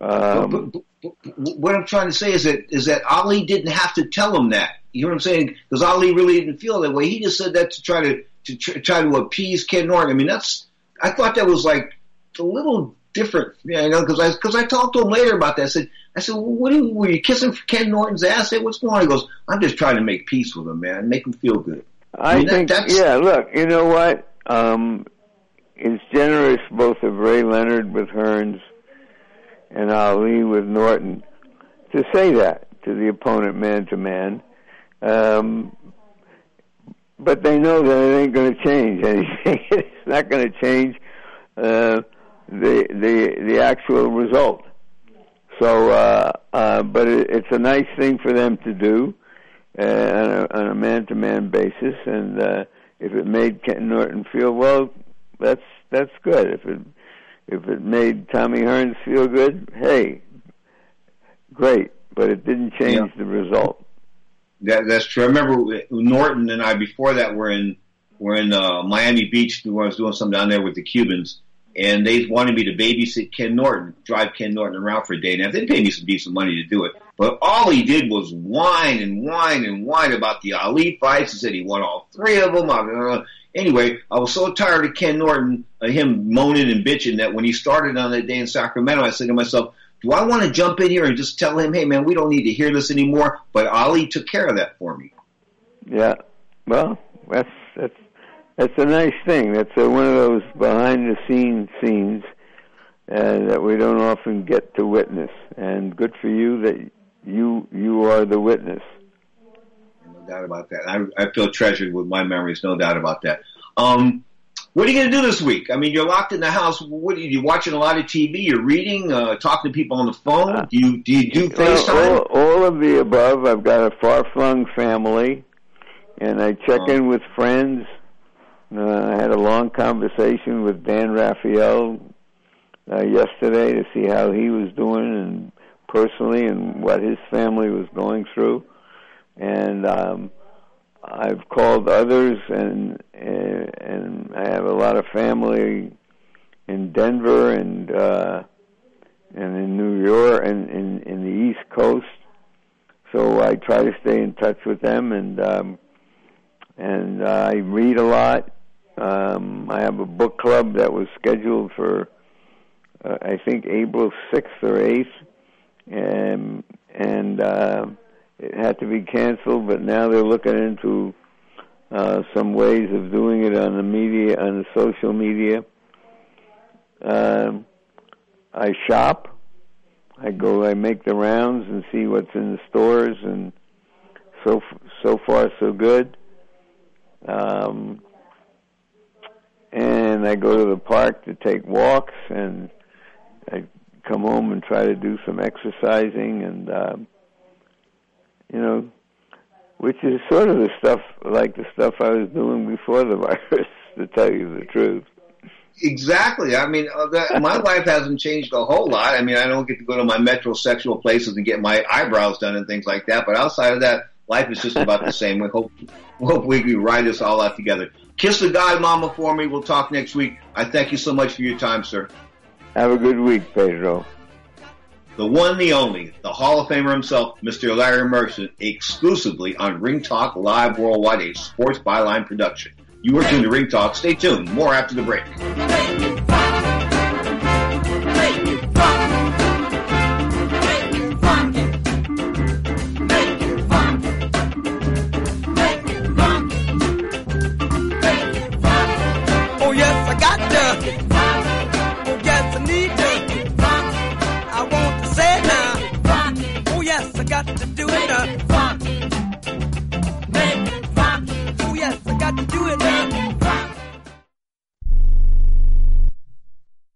Um, But- but- but what I'm trying to say is that is that Ali didn't have to tell him that. You know what I'm saying? Because Ali really didn't feel that way. He just said that to try to to tr- try to appease Ken Norton. I mean, that's I thought that was like a little different. You know, because I because I talked to him later about that. I said I said, well, what are you, were you kissing Ken Norton's ass? Said, what's going on? He goes, I'm just trying to make peace with him, man, make him feel good. I, mean, think, that's- yeah, look, you know what? Um, it's generous both of Ray Leonard with Hearns and Ali with Norton to say that to the opponent man to man. Um, but they know that it ain't going to change anything. it's not going to change uh, the the the actual result. So, uh, uh, but it, it's a nice thing for them to do uh, on, a, on a man-to-man basis, and uh, if it made Ken Norton feel well, that's that's good. If it if it made Tommy Hearns feel good, hey, great. But it didn't change the result. That that's true. I remember Norton and I before that were in were in uh, Miami Beach. I was doing something down there with the Cubans, and they wanted me to babysit Ken Norton, drive Ken Norton around for a day. Now they paid me some decent money to do it, but all he did was whine and whine and whine about the Ali fights. He said he won all three of them. Anyway, I was so tired of Ken Norton, uh, him moaning and bitching, that when he started on that day in Sacramento, I said to myself, do I want to jump in here and just tell him, hey man, we don't need to hear this anymore? But Ali took care of that for me. Yeah. Well, that's that's a nice thing. That's uh one of those behind the scenes scenes uh, that we don't often get to witness. And good for you that you you are the witness. No doubt about that. I, I feel treasured with my memories, no doubt about that. Um, what are you going to do this week? I mean, you're locked in the house. What are you, watching a lot of TV? You're reading, uh, talking to people on the phone. Do you do you do FaceTime? All, all of the above. I've got a far flung family, and I check in with friends. Uh, I had a long conversation with Dan Rafael uh, yesterday to see how he was doing and personally and what his family was going through. And um, I've called others, and and and I have a lot of family in Denver and uh, and in New York and in in the East Coast. So I try to stay in touch with them, and um, and uh, I read a lot. Um, I have a book club that was scheduled for uh, I think April sixth or eighth, and and uh, it had to be canceled. But now they're looking into uh, some ways of doing it on the media, on the social media. Um, I shop. I go. I make the rounds and see what's in the stores, and so so far so good. Um, and I go to the park to take walks, and I come home and try to do some exercising, and um, you know, which is sort of the stuff like the stuff I was doing before the virus, to tell you the truth. Exactly. I mean, uh, my life hasn't changed a whole lot. I mean, I don't get to go to my metrosexual places and get my eyebrows done and things like that. But outside of that, life is just about the same. We hope, we hope we can ride this all out together. Kiss the guy, Mama for me. We'll talk next week. I thank you so much for your time, sir. Have a good week, Pedro. The one, the only, the Hall of Famer himself, Mr. Larry Merchant, exclusively on Ring Talk Live Worldwide, a sports byline production. You are tuned to Ring Talk. Stay tuned. More after the break.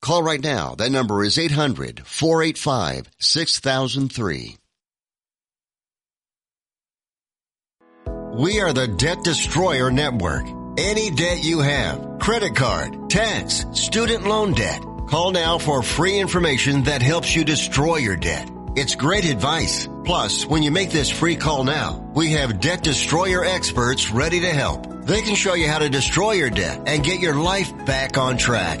800 485 6003. 800 485 6003. Call right now. That number is 800 485 6003. We are the Debt Destroyer Network. Any debt you have, credit card, tax, student loan debt, call now for free information that helps you destroy your debt. It's great advice. Plus, when you make this free call now, we have debt destroyer experts ready to help. They can show you how to destroy your debt and get your life back on track.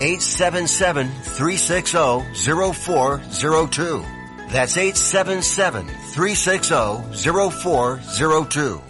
877-360-0402. That's 877-360-0402.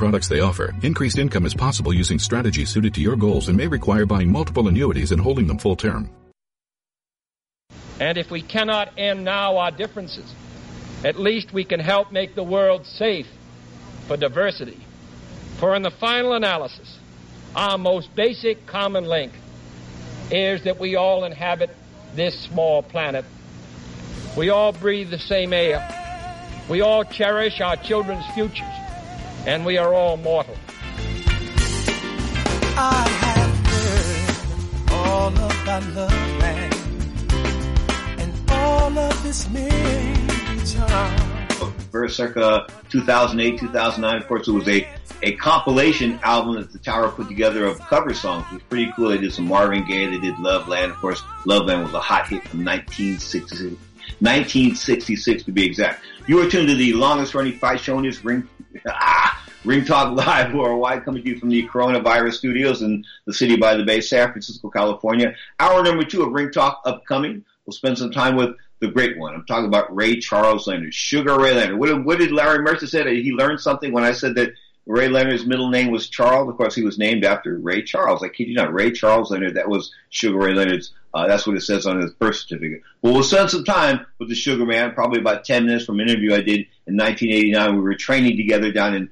products they offer. Increased income is possible using strategies suited to your goals and may require buying multiple annuities and holding them full term. And if we cannot end now our differences, at least we can help make the world safe for diversity. For in the final analysis, our most basic common link is that we all inhabit this small planet. We all breathe the same air. We all cherish our children's futures. And we are all mortal. I have heard all about love land and all of this many charm. First, circa 2008, 2009. Of course, it was a, a compilation album that the Tower put together of cover songs. It was pretty cool. They did some Marvin Gaye. They did Love Land. Of course, Love Land was a hot hit from 1966, 1966 to be exact. You are tuned to the longest running fight show in this ring. Ah, Ring Talk Live worldwide coming to you from the Coronavirus Studios in the city by the Bay, San Francisco, California. Hour number two of Ring Talk upcoming. We'll spend some time with the great one. I'm talking about Ray Charles Leonard, Sugar Ray Leonard. What what did Larry Merchant say? He learned something when I said that Ray Leonard's middle name was Charles. Of course, he was named after Ray Charles. I kid you not, Ray Charles Leonard. That was Sugar Ray Leonard's. Uh, that's what it says on his birth certificate. Well, we'll spend some time with the Sugar Man. Probably about ten minutes from an interview I did in 1989. We were training together down in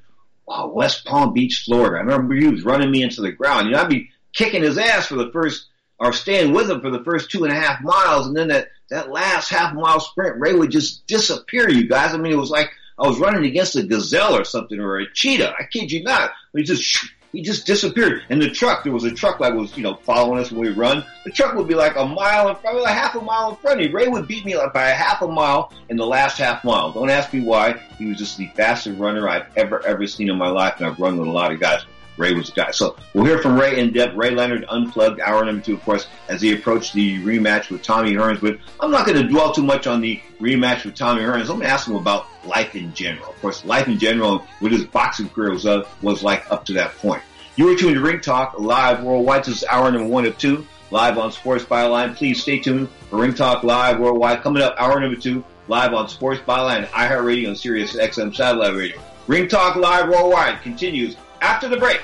uh, West Palm Beach, Florida. I remember he was running me into the ground. You know, I'd be kicking his ass for the first, or staying with him for the first two and a half miles, and then that that last half mile sprint, Ray would just disappear. You guys. I mean, it was like I was running against a gazelle or something or a cheetah. I kid you not. He just he just disappeared. And the truck, there was a truck that was you know following us when we run. The truck would be like a mile in front, a half a mile in front of me. Ray would beat me like by a half a mile in the last half mile. Don't ask me why. He was just the fastest runner I've ever ever seen in my life, and I've run with a lot of guys. Ray was the guy. So we'll hear from Ray in depth. Ray Leonard unplugged hour number two, of course, as he approached the rematch with Tommy Hearns. But I'm not going to dwell too much on the rematch with Tommy Hearns. Going to ask him about life in general. Of course, life in general, what his boxing career was, uh, was like up to that point. You are tuned to Ring Talk live worldwide. This is hour number one of two, live on Sports Byline. Please stay tuned for Ring Talk live worldwide. Coming up, hour number two, live on Sports Byline, iHeartRadio, and Sirius XM Satellite Radio. Ring Talk live worldwide continues after the break.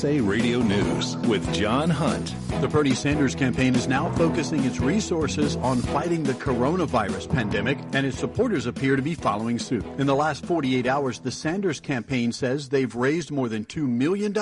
USA Radio News with John Hunt. The Bernie Sanders campaign is now focusing its resources on fighting the coronavirus pandemic, and its supporters appear to be following suit. In the last 48 hours, the Sanders campaign says they've raised more than $2 million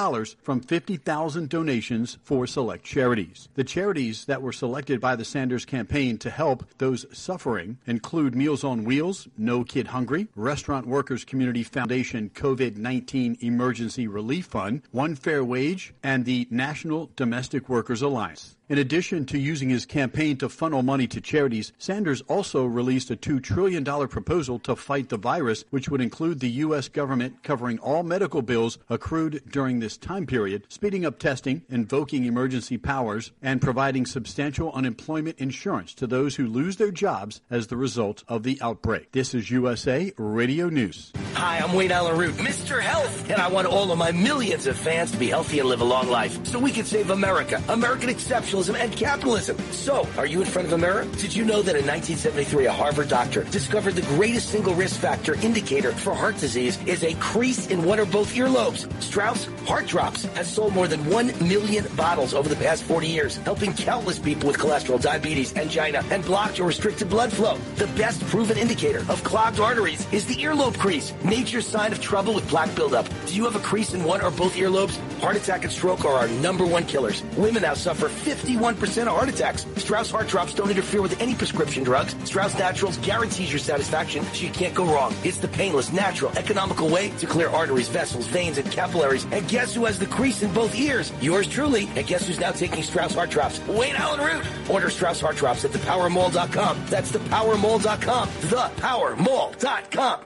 from 50,000 donations for select charities. The charities that were selected by the Sanders campaign to help those suffering include Meals on Wheels, No Kid Hungry, Restaurant Workers Community Foundation COVID 19 Emergency Relief Fund, One Fair Wage, and the National Domestic Workers Alliance. In addition to using his campaign to funnel money to charities, Sanders also released a $2 trillion proposal to fight the virus, which would include the U.S. government covering all medical bills accrued during this time period, speeding up testing, invoking emergency powers, and providing substantial unemployment insurance to those who lose their jobs as the result of the outbreak. This is USA Radio News. Hi, I'm Wayne Allyn Root, Mr. Health, and I want all of my millions of fans to be healthy and live a long life so we can save America. American exceptional and capitalism. So, are you in front of a mirror? Did you know that in 1973 a Harvard doctor discovered the greatest single risk factor indicator for heart disease is a crease in one or both earlobes? Strauss Heart Drops has sold more than 1 million bottles over the past 40 years, helping countless people with cholesterol, diabetes, angina, and blocked or restricted blood flow. The best proven indicator of clogged arteries is the earlobe crease, nature's sign of trouble with plaque buildup. Do you have a crease in one or both earlobes? Heart attack and stroke are our number one killers. Women now suffer 51% of heart attacks. Strauss Heart Drops don't interfere with any prescription drugs. Strauss Naturals guarantees your satisfaction, so you can't go wrong. It's the painless, natural, economical way to clear arteries, vessels, veins, and capillaries. And guess who has the crease in both ears? Yours truly. And guess who's now taking Strauss Heart Drops? Wayne Allyn Root. Order Strauss Heart Drops at thepowermall.com. That's thepowermall.com. Thepowermall.com.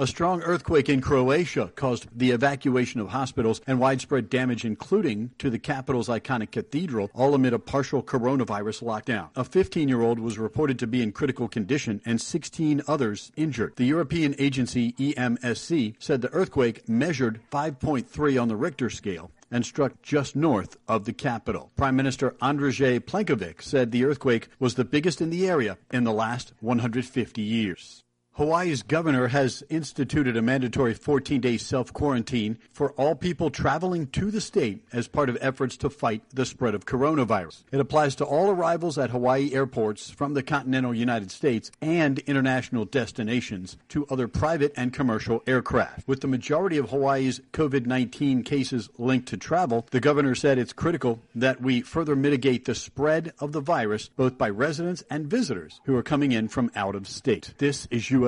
A strong earthquake in Croatia caused the evacuation of hospitals and widespread damage, including to the capital's iconic cathedral, all amid a partial coronavirus lockdown. A 15 year old was reported to be in critical condition and 16 others injured. The European agency EMSC said the earthquake measured 5.3 on the Richter scale and struck just north of the capital. Prime Minister Andrej Plenković said the earthquake was the biggest in the area in the last 150 years. Hawaii's governor has instituted a mandatory 14 day self quarantine for all people traveling to the state as part of efforts to fight the spread of coronavirus. It applies to all arrivals at Hawaii airports from the continental United States and international destinations to other private and commercial aircraft. With the majority of Hawaii's COVID 19 cases linked to travel, the governor said it's critical that we further mitigate the spread of the virus both by residents and visitors who are coming in from out of state. This is U.S.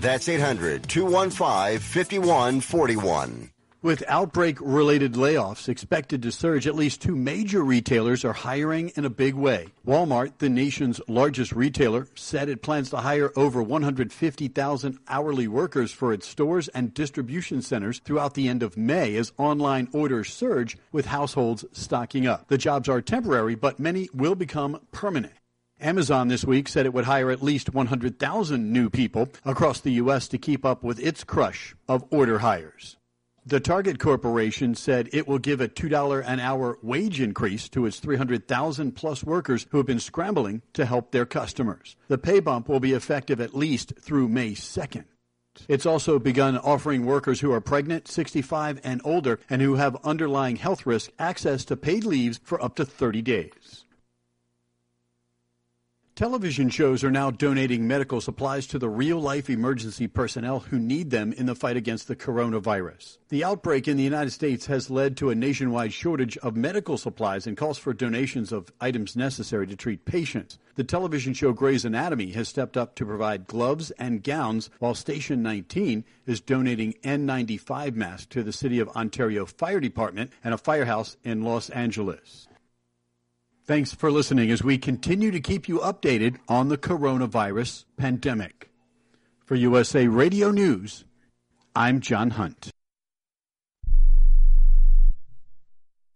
That's 800 215 5141. With outbreak related layoffs expected to surge, at least two major retailers are hiring in a big way. Walmart, the nation's largest retailer, said it plans to hire over 150,000 hourly workers for its stores and distribution centers throughout the end of May as online orders surge with households stocking up. The jobs are temporary, but many will become permanent. Amazon this week said it would hire at least 100,000 new people across the U.S. to keep up with its crush of order hires. The Target Corporation said it will give a $2 an hour wage increase to its 300,000 plus workers who have been scrambling to help their customers. The pay bump will be effective at least through May 2nd. It's also begun offering workers who are pregnant, 65 and older, and who have underlying health risk access to paid leaves for up to 30 days. Television shows are now donating medical supplies to the real life emergency personnel who need them in the fight against the coronavirus. The outbreak in the United States has led to a nationwide shortage of medical supplies and calls for donations of items necessary to treat patients. The television show Grey's Anatomy has stepped up to provide gloves and gowns, while Station 19 is donating N95 masks to the City of Ontario Fire Department and a firehouse in Los Angeles. Thanks for listening as we continue to keep you updated on the coronavirus pandemic. For USA Radio News, I'm John Hunt.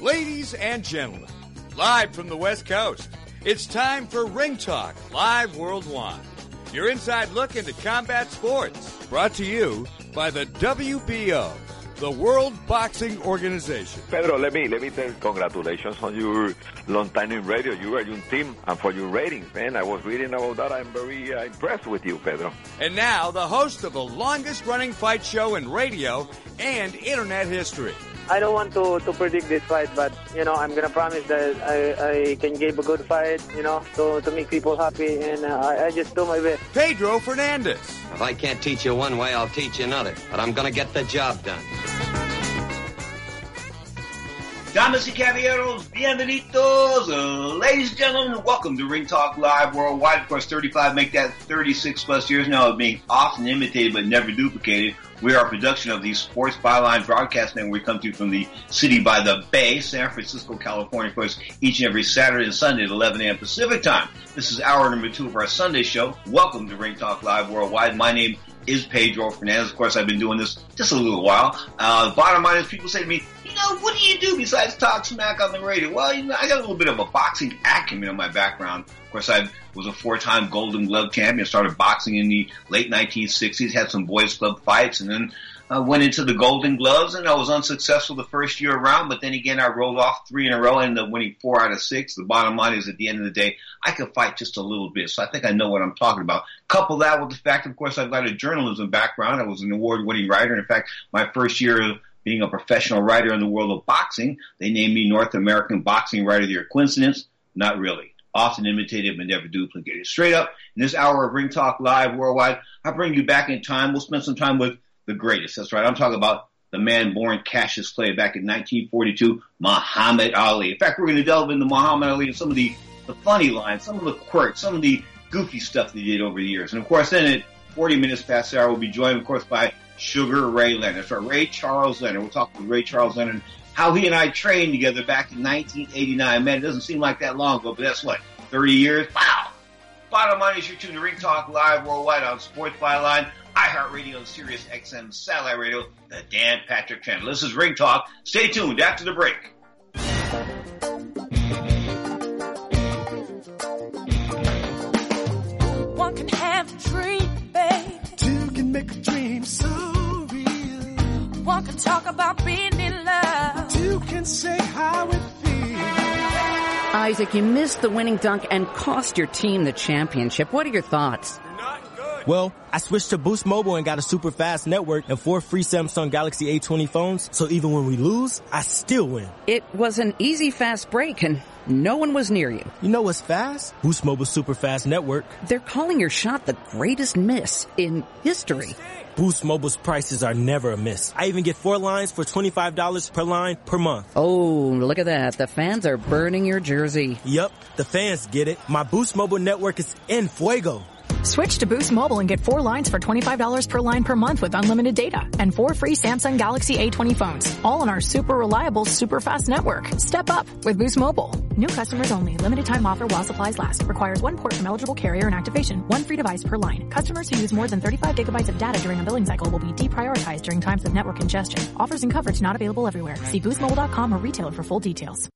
Ladies and gentlemen, live from the West Coast, it's time for Ring Talk Live Worldwide. Your inside look into combat sports, brought to you by the WBO, the World Boxing Organization. Pedro, let me let me tell you congratulations on your long time in radio. You are your team and for your ratings, man. I was reading about that. I'm very uh, impressed with you, Pedro. And now, the host of the longest running fight show in radio and internet history. I don't want to, to predict this fight, but you know I'm gonna promise that I, I can give a good fight, you know, to, to make people happy, and uh, I, I just do my best. Pedro Fernandez. If I can't teach you one way, I'll teach you another. But I'm going to get the job done. Damas y caballeros, bienvenidos, ladies and gentlemen, welcome to Ring Talk Live Worldwide. Of course, 35 make that 36 plus years now of being often imitated but never duplicated. We are a production of the Sports Byline Broadcast Network. We come to you from the city by the Bay, San Francisco, California, of course, each and every Saturday and Sunday at 11 a.m. Pacific time. This is hour number two of our Sunday show. Welcome to Ring Talk Live Worldwide. My name is Pedro Fernandez. Of course, I've been doing this just a little while. Uh, bottom line is people say to me, you know, what do you do besides talk smack on the radio? Well, you know, I got a little bit of a boxing acumen in my background. Of course, I was a four-time Golden Glove champion, started boxing in the late 1960s, had some boys club fights, and then uh, went into the Golden Gloves, and I was unsuccessful the first year around, but then again, I rolled off three in a row, ended up winning four out of six. The bottom line is at the end of the day, I could fight just a little bit, so I think I know what I'm talking about. Couple that with the fact, of course, I've got a journalism background. I was an award-winning writer. In fact, my first year of being a professional writer in the world of boxing, they named me North American Boxing Writer of the Year. Coincidence? Not really. Often imitated but never duplicated. Straight up, in this hour of Ring Talk Live Worldwide, I bring you back in time. We'll spend some time with the greatest. That's right. I'm talking about the man born Cassius Clay back in 1942, Muhammad Ali. In fact, we're going to delve into Muhammad Ali and some of the, the funny lines, some of the quirks, some of the goofy stuff that he did over the years. And of course, then at 40 minutes past the hour, we'll be joined, of course, by Sugar Ray Leonard. So Ray Charles Leonard. We'll talk with Ray Charles Leonard, how he and I trained together back in 1989. Man, it doesn't seem like that long ago, but that's what, 30 years? Wow! Bottom line is you're tuned to Ring Talk Live Worldwide on Sports Byline, iHeartRadio, and Sirius XM Satellite Radio, the Dan Patrick Channel. This is Ring Talk. Stay tuned after the break. One can have a dream, babe. Two can make a dream so real. One can talk about being in love. Two can say how it feels. Isaac, you missed the winning dunk and cost your team the championship. What are your thoughts? Well, I switched to Boost Mobile and got a super fast network and four free Samsung Galaxy A20 phones. So even when we lose, I still win. It was an easy fast break and no one was near you. You know what's fast? Boost Mobile's super fast network. They're calling your shot the greatest miss in history. Boost Mobile's prices are never a miss. I even get four lines for $25 per line per month. Oh, look at that. The fans are burning your jersey. Yep, the fans get it. My Boost Mobile network is in fuego. Switch to Boost Mobile and get four lines for $25 per line per month with unlimited data and four free Samsung Galaxy A20 phones, all on our super reliable, super fast network. Step up with Boost Mobile. New customers only. Limited time offer while supplies last. Requires one port from eligible carrier and activation. One free device per line. Customers who use more than 35 gigabytes of data during a billing cycle will be deprioritized during times of network congestion. Offers and coverage not available everywhere. See boostmobile.com or retailer for full details.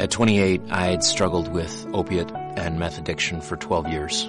At 28, I had struggled with opiate and meth addiction for 12 years.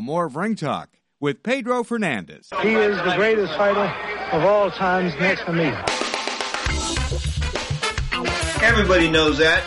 more of Ring Talk with Pedro Fernandez. He is the greatest fighter of all times next to me. Everybody knows that.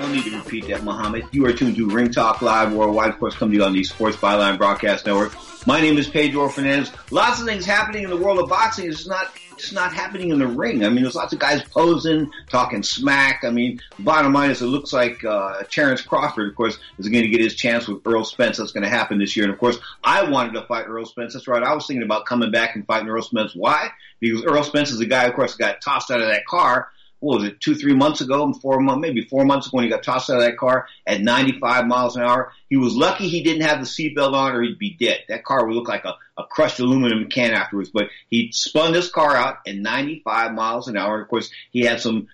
No need to repeat that, Muhammad. You are tuned to Ring Talk Live Worldwide, of course, coming to you on the Sports Byline Broadcast Network. My name is Pedro Fernandez. Lots of things happening in the world of boxing. It's not, it's not happening in the ring. I mean, there's lots of guys posing, talking smack. I mean, bottom line is it looks like, uh, Terrence Crawford, of course, is going to get his chance with Errol Spence. That's going to happen this year. And of course, I wanted to fight Errol Spence. That's right. I was thinking about coming back and fighting Errol Spence. Why? Because Errol Spence is the guy, of course, got tossed out of that car what was it, two, three months ago, four months, maybe four months ago when he got tossed out of that car at 95 miles an hour. He was lucky he didn't have the seatbelt on or he'd be dead. That car would look like a, a crushed aluminum can afterwards, but he spun this car out at 95 miles an hour. And of course, he had some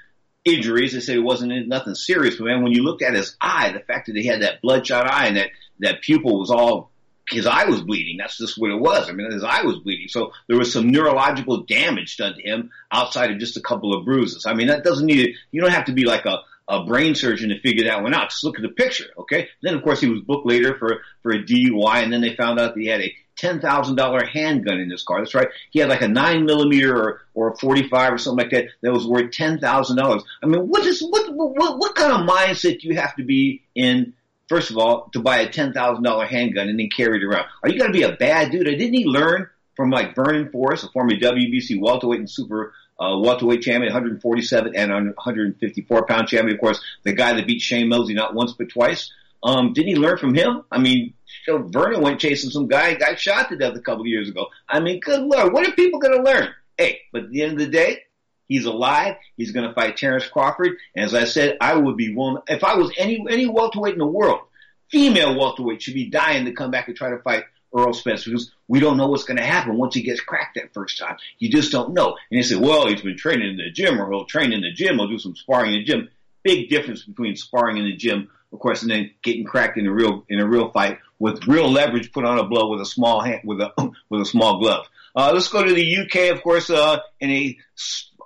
injuries. They said it wasn't nothing serious, but man, when you looked at his eye, the fact that he had that bloodshot eye and that, that pupil was all his eye was bleeding. That's just what it was. I mean, his eye was bleeding. So there was some neurological damage done to him outside of just a couple of bruises. I mean, that doesn't need, you don't have to be like a, a brain surgeon to figure that one out. Just look at the picture, okay? Then of course he was booked later for, for a DUI and then they found out that he had a $10,000 handgun in his car. That's right. He had like a nine millimeter or, or a 45 or something like that that was worth $10,000. I mean, what is, what, what, what kind of mindset do you have to be in first of all, to buy a ten thousand dollar handgun and then carry it around. Are you going to be a bad dude? Or didn't he learn from like Vernon Forrest, a former WBC welterweight and super uh, welterweight champion, 147 and 154 pound champion, of course, the guy that beat Shane Mosley not once but twice. Um, didn't he learn from him? I mean, so Vernon went chasing some guy, got shot to death a couple years ago. I mean, good lord, what are people going to learn? Hey, but at the end of the day, He's alive. He's going to fight Terrence Crawford. And as I said, I would be willing, if I was any, any welterweight in the world, female welterweight should be dying to come back and try to fight Earl Spencer because we don't know what's going to happen once he gets cracked that first time. You just don't know. And they say, well, he's been training in the gym or he'll train in the gym. He'll do some sparring in the gym. Big difference between sparring in the gym, of course, and then getting cracked in a real, in a real fight with real leverage put on a blow with a small hand, with a, with a small glove. Uh, let's go to the UK, of course, uh, in a,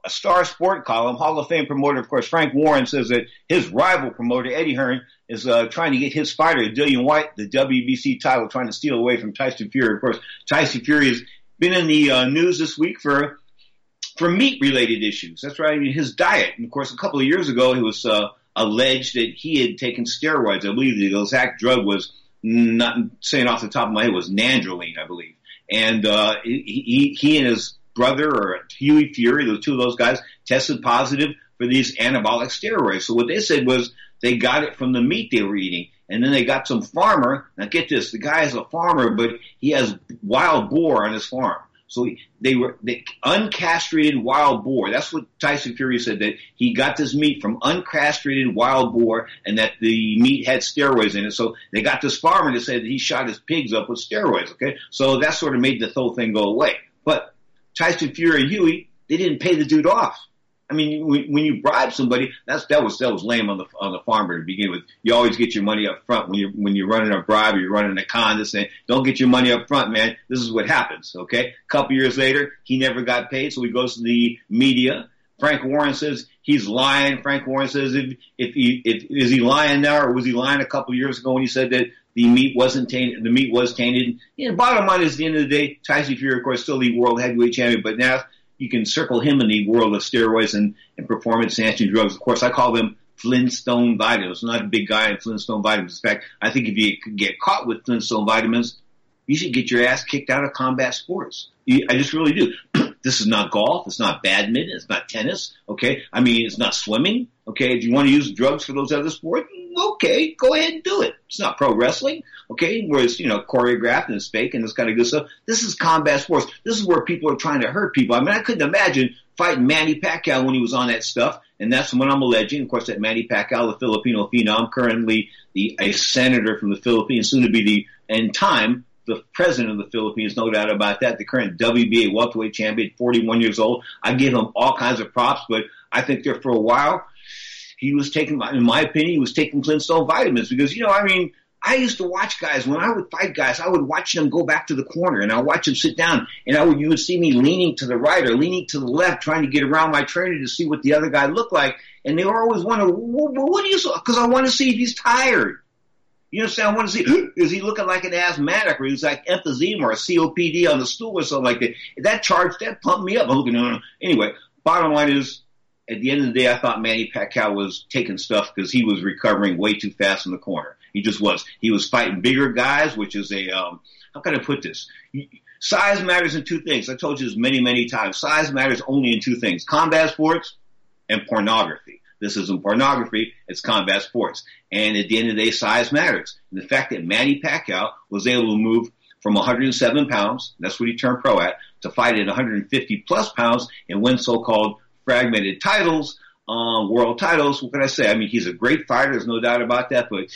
a star sport column, Hall of Fame promoter, of course, Frank Warren says that his rival promoter, Eddie Hearn, is uh, trying to get his fighter, Dillian Whyte, the WBC title, trying to steal away from Tyson Fury. Of course, Tyson Fury has been in the uh, news this week for for meat related issues. That's right, I mean, his diet. And of course, a couple of years ago, it was uh, alleged that he had taken steroids. I believe the exact drug was not saying off the top of my head was nandrolone, I believe. And uh, he, he and his brother or Hughie Fury, the two of those guys, tested positive for these anabolic steroids. So what they said was they got it from the meat they were eating. And then they got some farmer. Now get this, the guy is a farmer, but he has wild boar on his farm. So they were they, uncastrated wild boar. That's what Tyson Fury said that he got this meat from uncastrated wild boar, and that the meat had steroids in it. So they got this farmer to say that he shot his pigs up with steroids. Okay, so that sort of made the whole thing go away. But Tyson Fury and Hughie, they didn't pay the dude off. I mean, when you bribe somebody, that's that was that was lame on the on the farmer to begin with. You always get your money up front when you when you're running a bribe or you're running a con. This thing, don't get your money up front, man. This is what happens. Okay, a couple years later, he never got paid, so he goes to the media. Frank Warren says he's lying. Frank Warren says if if he if is he lying now or was he lying a couple years ago when he said that the meat wasn't tainted, the meat was tainted. Know, bottom line is, at the end of the day, Tyson Fury, of course, still the world heavyweight champion, but now you can circle him in the world of steroids and, and performance enhancing drugs. Of course, I call them Flintstone vitamins. I'm not a big guy in Flintstone vitamins. In fact, I think if you could get caught with Flintstone vitamins, you should get your ass kicked out of combat sports. I just really do. this is not golf. It's not badminton. It's not tennis. Okay. I mean, it's not swimming. Okay. If you want to use drugs for those other sports, okay, go ahead and do it. It's not pro wrestling. Okay. Where it's, you know, choreographed and fake and this kind of good stuff. This is combat sports. This is where people are trying to hurt people. I mean, I couldn't imagine fighting Manny Pacquiao when he was on that stuff. And that's when I'm alleging, of course, that Manny Pacquiao, the Filipino phenom, currently the, a senator from the Philippines, soon to be the, in time, the president of the Philippines, no doubt about that. The current WBA welterweight champion, 41 years old. I give him all kinds of props, but I think there for a while, he was taking, in my opinion, he was taking Flintstone vitamins because, you know, I mean, I used to watch guys when I would fight guys. I would watch them go back to the corner, and I watch them sit down, and I would you would see me leaning to the right or leaning to the left, trying to get around my trainer to see what the other guy looked like. And they were always wondering, well, what do you? Because I want to see if he's tired. You understand? I want to see is he looking like an asthmatic or he's like emphysema or COPD on the stool or something like that. That charge that pumped me up. I'm looking. Uh, anyway, bottom line is, at the end of the day, I thought Manny Pacquiao was taking stuff because he was recovering way too fast in the corner. He just was. He was fighting bigger guys, which is a um, how can I put this? Size matters in two things. I told you this many, many times. Size matters only in two things: combat sports and pornography. This isn't pornography, it's combat sports. And at the end of the day, size matters. And the fact that Manny Pacquiao was able to move from 107 pounds, that's what he turned pro at, to fight at 150 plus pounds and win so-called fragmented titles, uh, world titles. What can I say? I mean, he's a great fighter. There's no doubt about that. But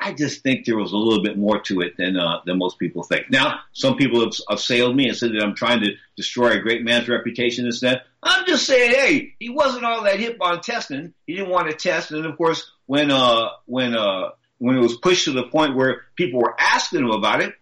I just think there was a little bit more to it than uh, than most people think. Now, some people have assailed me and said that I'm trying to destroy a great man's reputation. And that I'm just saying, hey, he wasn't all that hip on testing. He didn't want to test. And of course, when uh when uh when it was pushed to the point where people were asking him about it,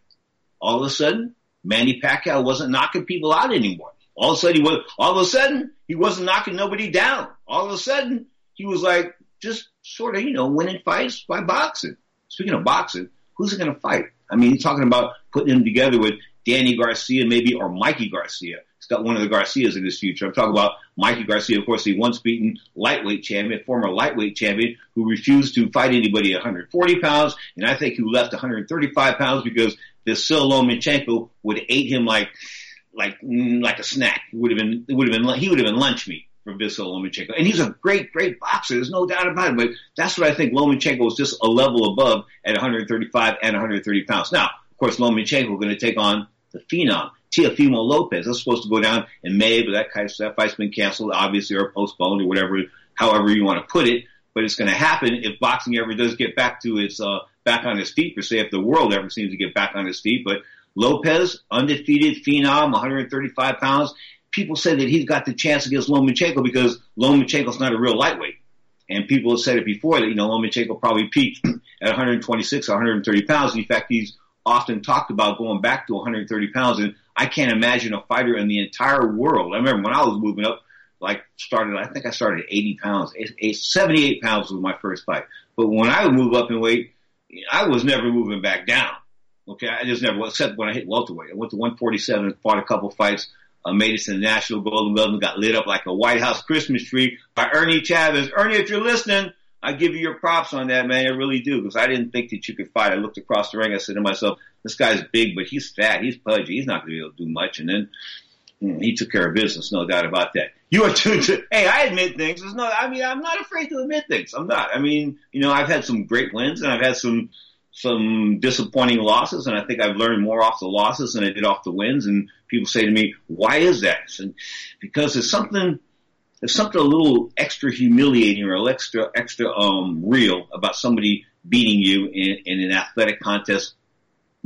all of a sudden, Manny Pacquiao wasn't knocking people out anymore. All of a sudden, he was all of a sudden he wasn't knocking nobody down. All of a sudden, he was like just sort of you know winning fights by boxing. Speaking of boxing, who's he going to fight? I mean, he's talking about putting him together with Danny Garcia, maybe, or Mikey Garcia. He's got one of the Garcias in his future. I'm talking about Mikey Garcia, of course, the once beaten lightweight champion, former lightweight champion, who refused to fight anybody at 140 pounds, and I think who left 135 pounds because Vasyl Lomachenko would have ate him like, like, mm, like a snack. It would have been, it would have been, he would have been lunch meat for Vasyl Lomachenko. And he's a great, great boxer. There's no doubt about it. But that's what I think Lomachenko is just a level above at 135 and 130 pounds. Now, of course, Lomachenko going to take on the phenom. Teofimo Lopez. That's supposed to go down in May, but that, that fight's been canceled, obviously, or postponed, or whatever, however you want to put it. But it's going to happen if boxing ever does get back to its uh, back on its feet, per se, if the world ever seems to get back on its feet. But Lopez, undefeated phenom, 135 pounds. People say that he's got the chance against Lomachenko because Lomachenko's not a real lightweight. And people have said it before that, you know, Lomachenko probably peaked at 126 or 130 pounds. In fact, he's often talked about going back to 130 pounds. And I can't imagine a fighter in the entire world. I remember when I was moving up, like started, I think I started at 80 pounds. 78 pounds was my first fight. But when I would move up in weight, I was never moving back down. Okay. I just never, except when I hit welterweight. I went to 147 fought a couple fights. Uh, made it to the National Golden Glove and got lit up like a White House Christmas tree by Ernie Chavez. Ernie, if you're listening, I give you your props on that, man. I really do, because I didn't think that you could fight. I looked across the ring. I said to myself, this guy's big, but he's fat. He's pudgy. He's not going to be able to do much. And then mm, he took care of business, no doubt about that. You are too, to, hey, I admit things. There's no, I mean, I'm not afraid to admit things. I'm not. I mean, you know, I've had some great wins and I've had some, some disappointing losses, and I think I've learned more off the losses than I did off the wins. And people say to me, "Why is that?" And because there's something, there's something a little extra humiliating or extra extra um, real about somebody beating you in, in an athletic contest.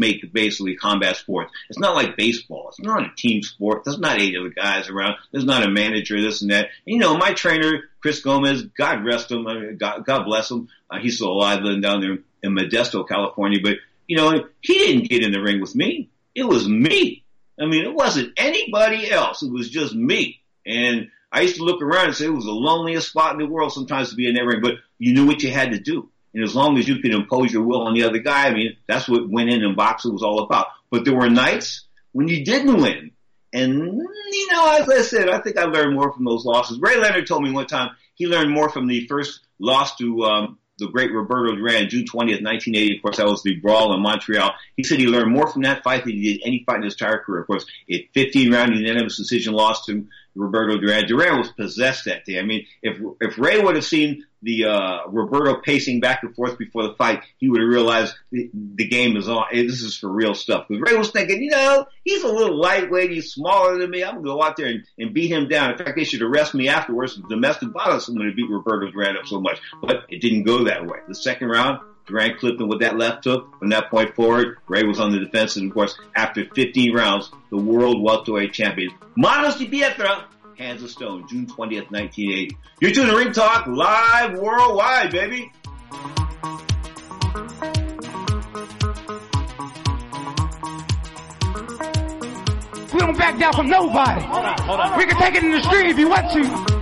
Make basically combat sports. It's not like baseball. It's not a team sport. There's not eight other guys around. There's not a manager, this and that. And, you know, my trainer, Chris Gomez, God rest him, God, God bless him. Uh, he's still alive living down there in Modesto, California. But, you know, he didn't get in the ring with me. It was me. I mean, it wasn't anybody else. It was just me. And I used to look around and say it was the loneliest spot in the world sometimes to be in that ring, but you knew what you had to do. And as long as you could impose your will on the other guy, I mean, that's what winning in boxing was all about. But there were nights when you didn't win. And, you know, as I said, I think I learned more from those losses. Ray Leonard told me one time he learned more from the first loss to, um, the great Roberto Duran, June 20th, 1980. Of course, that was the brawl in Montreal. He said he learned more from that fight than he did any fight in his entire career. Of course, a 15 round unanimous decision loss to Roberto Duran. Duran was possessed that day. I mean, if if Ray would have seen the uh, Roberto pacing back and forth before the fight, he would have realized the, the game is on. This is for real stuff. Because Ray was thinking, you know, he's a little lightweight, he's smaller than me. I'm gonna go out there and, and beat him down. In fact, they should arrest me afterwards for domestic violence. I'm gonna beat Roberto Duran up so much, but it didn't go that way. The second round, Duran clipped him with that left hook. From that point forward, Ray was on the defense, and of course, after 15 rounds, the world welterweight champion, Manos de Piedra, Hands of Stone, June 20th, 1980. You're tuning to Ring Talk live worldwide, baby. We don't back down from nobody. Hold on, hold on. We can take it in the street if you want to.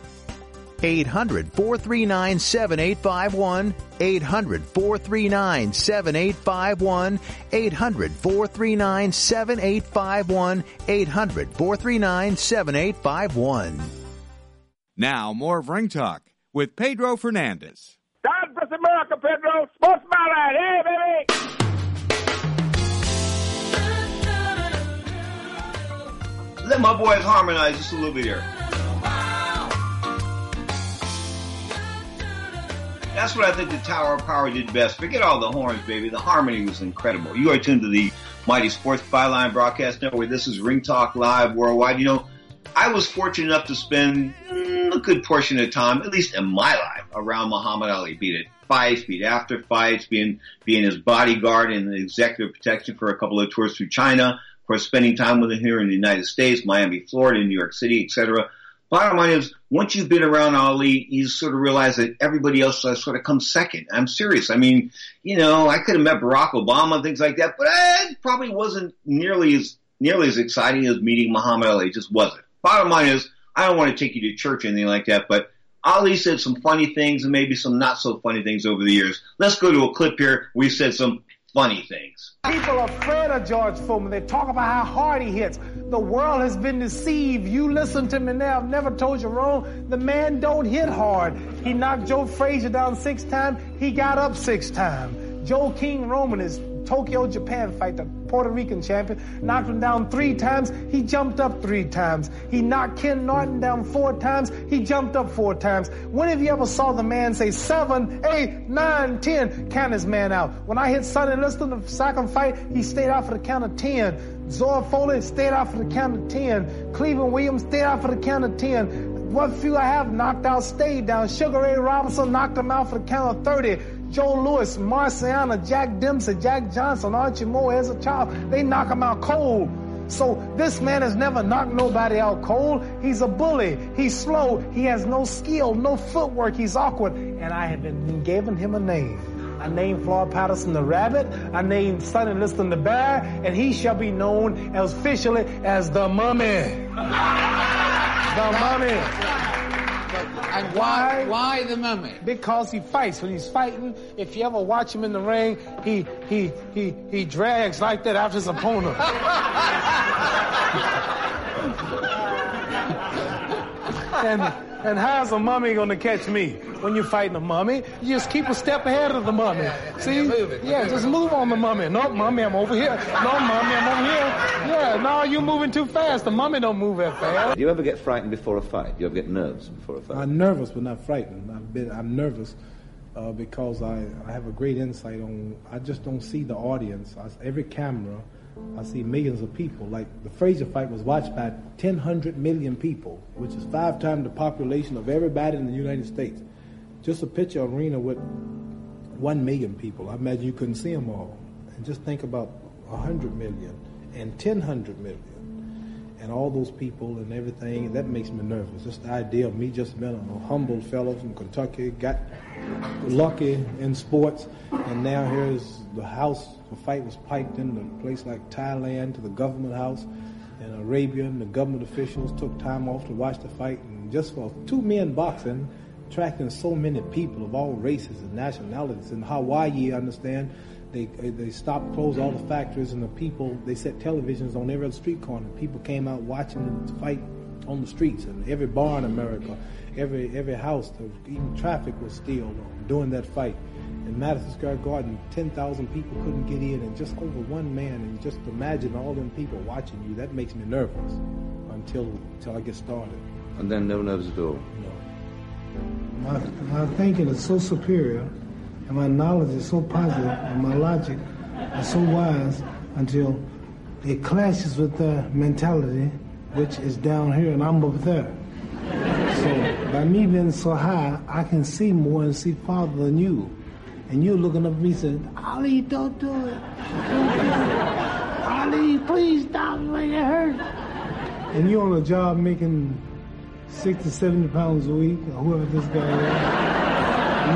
800 439 7851. 800 439 7851. 800 439 7851. 800 439 7851. Now, more of Ring Talk with Pedro Fernandez. God bless America, Pedro. Sports Byline. Hey, baby. Let my boys harmonize just a little bit here. That's what I think the Tower of Power did best. Forget all the horns, baby. The harmony was incredible. You are tuned to the Mighty Sports Byline Broadcast Network. This is Ring Talk Live Worldwide. You know, I was fortunate enough to spend a good portion of time, at least in my life, around Muhammad Ali. Be it fights, be it after fights, being being his bodyguard and executive protection for a couple of tours through China. Of course, spending time with him here in the United States, Miami, Florida, New York City, etc. Bottom line is, once you've been around Ali, you sort of realize that everybody else uh, sort of comes second. I'm serious. I mean, you know, I could have met Barack Obama and things like that, but eh, it probably wasn't nearly as nearly as exciting as meeting Muhammad Ali. It just wasn't. Bottom line is, I don't want to take you to church or anything like that, but Ali said some funny things and maybe some not so funny things over the years. Let's go to a clip here. We said some funny things. People are afraid of George Foreman. They talk about how hard he hits. The world has been deceived. You listen to me now. I've never told you wrong. The man don't hit hard. He knocked Joe Frazier down six times. He got up six times. Joe King Roman is Tokyo, Japan fight, the Puerto Rican champion, knocked him down three times. He jumped up three times. He knocked Ken Norton down four times. He jumped up four times. When have you ever saw the man say seven, eight, nine, ten, count his man out? When I hit Sonny Liston the second fight, he stayed out for the count of ten. Zora Folley stayed out for the count of ten. Cleveland Williams stayed out for the count of ten. What few I have knocked out stayed down. Sugar Ray Robinson knocked him out for the count of 30. Joe Louis, Marciano, Jack Dempsey, Jack Johnson, Archie Moore as a child, they knock him out cold. So this man has never knocked nobody out cold. He's a bully. He's slow. He has no skill, no footwork. He's awkward. And I have been given him a name. I named Floyd Patterson the rabbit. I named Sonny Liston the bear. And he shall be known as officially as the mummy. the mummy. And why, why the mummy? Because he fights. When he's fighting, if you ever watch him in the ring, he he he he drags like that after his opponent. and and how's a mummy gonna catch me? When you're fighting a mummy, you just keep a step ahead of the mummy. See? Yeah, just move on the mummy. No, mummy, I'm over here. No, mummy, I'm over here. Yeah, no, you're moving too fast. The mummy don't move that fast. Do you ever get frightened before a fight? Do you ever get nervous before a fight? I'm nervous, but not frightened. I've been, I'm nervous uh, because I, I have a great insight on. I just don't see the audience. I, every camera, I see millions of people. Like the Frazier fight was watched by 1,000 million people, which is five times the population of everybody in the United States. Just a picture arena with one million people. I imagine you couldn't see them all. And just think about 100 million and 1,000 million and all those people and everything. That makes me nervous. Just the idea of me just being a humble fellow from Kentucky, got lucky in sports, and now here's the house. The fight was piped in a place like Thailand to the government house in Arabia, and the government officials took time off to watch the fight. And just for two men boxing, attracting so many people of all races and nationalities. In Hawaii, I understand, they uh, they stopped, closed all the factories, and the people they set televisions on every other street corner. People came out watching the fight on the streets, and every bar in America, every every house, even traffic was still during that fight. In Madison Square Garden, 10,000 people couldn't get in, and just over one man. And just imagine all them people watching you. That makes me nervous until until I get started. And then no nerves at all. My, my thinking is so superior, and my knowledge is so positive, and my logic is so wise until it clashes with their mentality, which is down here, and I'm up there. So by me being so high, I can see more and see farther than you. And you're looking up at me saying, Ali, don't do it. Ali, please stop when it hurts. And you're on a job making 60, 70 pounds a week, or whoever this guy is.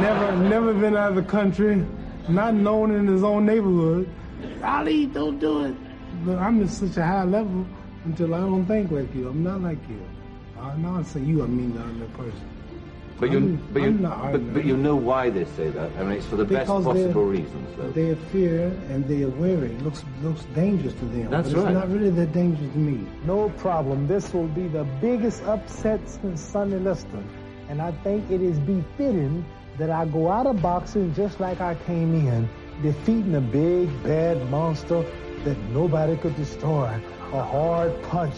Never, never been out of the country, not known in his own neighborhood. Ali, don't do it. But I'm at such a high level until I don't think like you. I'm not like you. I know I say you, I mean the other person. But you, I'm- but you, I'm not but, arguing. but you know why they say that. I mean, it's for the best Because possible they're- reasons, though. They fear and they are wary. It looks looks dangerous to them. That's but it's not really that dangerous to me. No problem. This will be the biggest upset since Sonny Liston. And I think it is befitting that I go out of boxing just like I came in, defeating a big bad monster that nobody could destroy. A hard punch.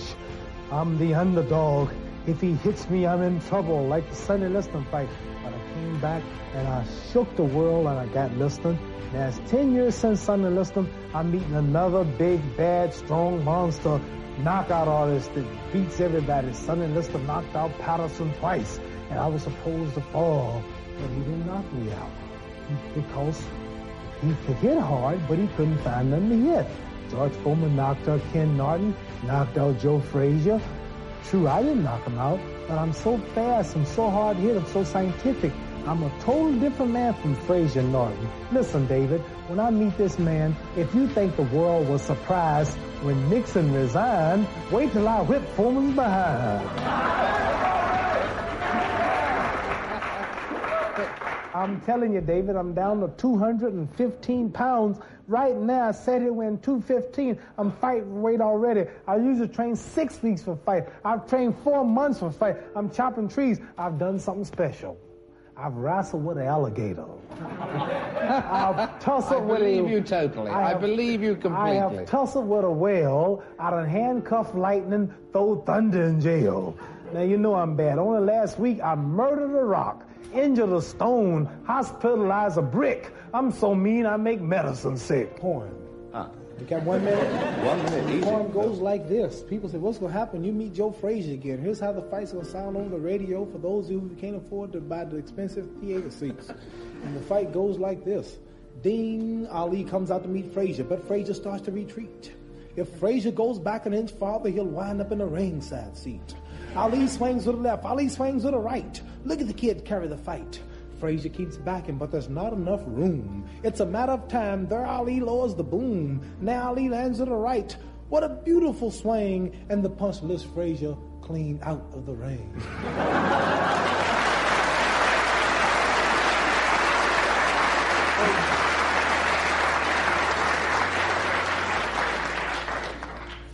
I'm the underdog. If he hits me, I'm in trouble, like the Sonny Liston fight. But I came back and I shook the world and I got Liston. Now it's 10 years since Sonny Liston. I'm meeting another big, bad, strong monster, knockout artist that beats everybody. Sonny Liston knocked out Patterson twice, and I was supposed to fall, but he didn't knock me out because he could hit hard, but he couldn't find them to hit. George Foreman knocked out Ken Norton, knocked out Joe Frazier. True, I didn't knock him out, but I'm so fast, I'm so hard hit, I'm so scientific. I'm a totally different man from Frazier Norton. Listen, David, when I meet this man, if you think the world was surprised when Nixon resigned, wait till I whip Foreman's behind. I'm telling you, David, I'm down to 215 pounds. Right now, I said it when 215. I'm fighting weight already. I usually train six weeks for fight. I've trained four months for fight. I'm chopping trees. I've done something special. I've wrestled with an alligator. I've tussled I with believe you totally. I have- believe you completely. I have tussled with a whale. I done handcuffed lightning, throw thunder in jail. Now you know I'm bad. Only last week I murdered a rock, injured a stone, hospitalized a brick. I'm so mean I make medicine sick. Porn. Ah. You got one minute? One minute, easy. Porn goes like this. People say, what's going to happen? You meet Joe Frazier again. Here's how the fight's going to sound on the radio for those of you who can't afford to buy the expensive theater seats. And the fight goes like this. Ding, Ali comes out to meet Frazier, but Frazier starts to retreat. If Frazier goes back an inch farther, he'll wind up in the ringside seat. Ali swings to the left. Ali swings to the right. Look at the kid carry the fight. Frazier keeps backing, but there's not enough room. It's a matter of time. There Ali lowers the boom. Now Ali lands to the right. What a beautiful swing. And the punch lifts Frazier clean out of the ring.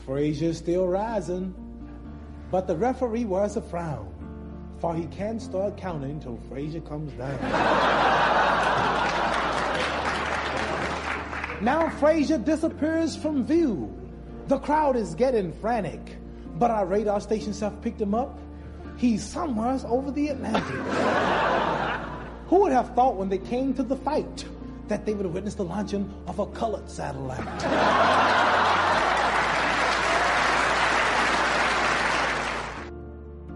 Frazier's still rising, but the referee wears a frown, for he can't start counting till Frazier comes down. now Frazier disappears from view. The crowd is getting frantic, but our radar stations have picked him up. He's somewhere over the Atlantic. Who would have thought when they came to the fight that they would have witnessed the launching of a colored satellite?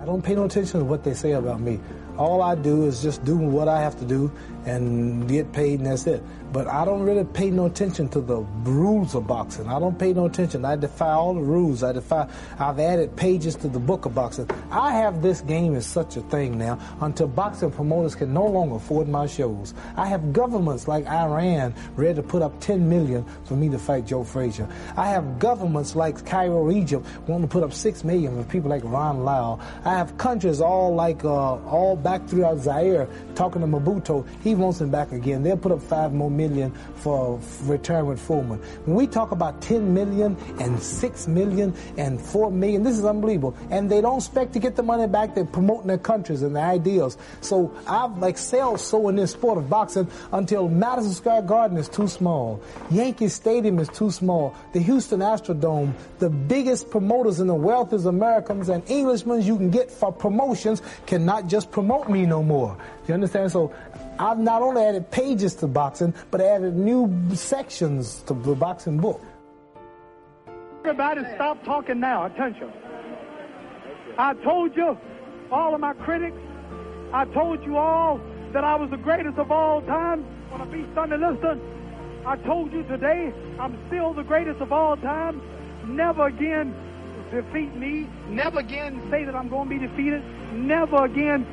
Don't pay no attention to what they say about me. All I do is just do what I have to do and get paid, and that's it. But I don't really pay no attention to the rules of boxing. I don't pay no attention. I defy all the rules. I defy. I've added pages to the book of boxing. I have this game as such a thing now until boxing promoters can no longer afford my shows. I have governments like Iran ready to put up 10 million for me to fight Joe Frazier. I have governments like Cairo, Egypt, wanting to put up 6 million for people like Ron Lyle. I have countries all like uh, all back throughout Zaire talking to Mobutu. He wants him back again. They'll put up five more million for return with Foreman. When we talk about 10 million and 6 million and 4 million, this is unbelievable. And they don't expect to get the money back. They're promoting their countries and their ideals. So I've excelled so in this sport of boxing until Madison Square Garden is too small. Yankee Stadium is too small. The Houston Astrodome, the biggest promoters in the is Americans and Englishmen you can get for promotions cannot just promote me no more. You understand? So I've not only added pages to boxing, but added new sections to the boxing book. Everybody stop talking now. Attention. I told you, all of my critics, I told you all that I was the greatest of all time when I beat Sonny Liston. I told you today I'm still the greatest of all time. Never again defeat me. Never again say that I'm going to be defeated. Never again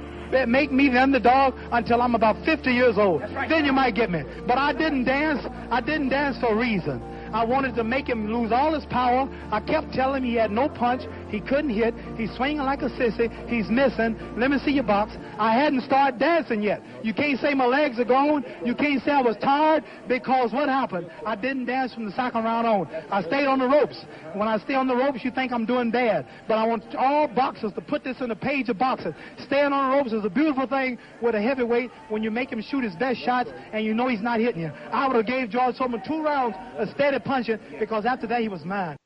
make me the underdog until I'm about 50 years old. Right. Then you might get me. But I didn't dance. I didn't dance for a reason. I wanted to make him lose all his power. I kept telling him he had no punch. He couldn't hit. He's swinging like a sissy. He's missing. Let me see your box. I hadn't started dancing yet. You can't say my legs are gone. You can't say I was tired because what happened? I didn't dance from the second round on. I stayed on the ropes. When I stay on the ropes, you think I'm doing bad. But I want all boxers to put this in the page of boxing. Staying on the ropes is a beautiful thing with a heavyweight when you make him shoot his best shots and you know he's not hitting you. I would have gave George Foreman two rounds of steady punching because after that he was mine.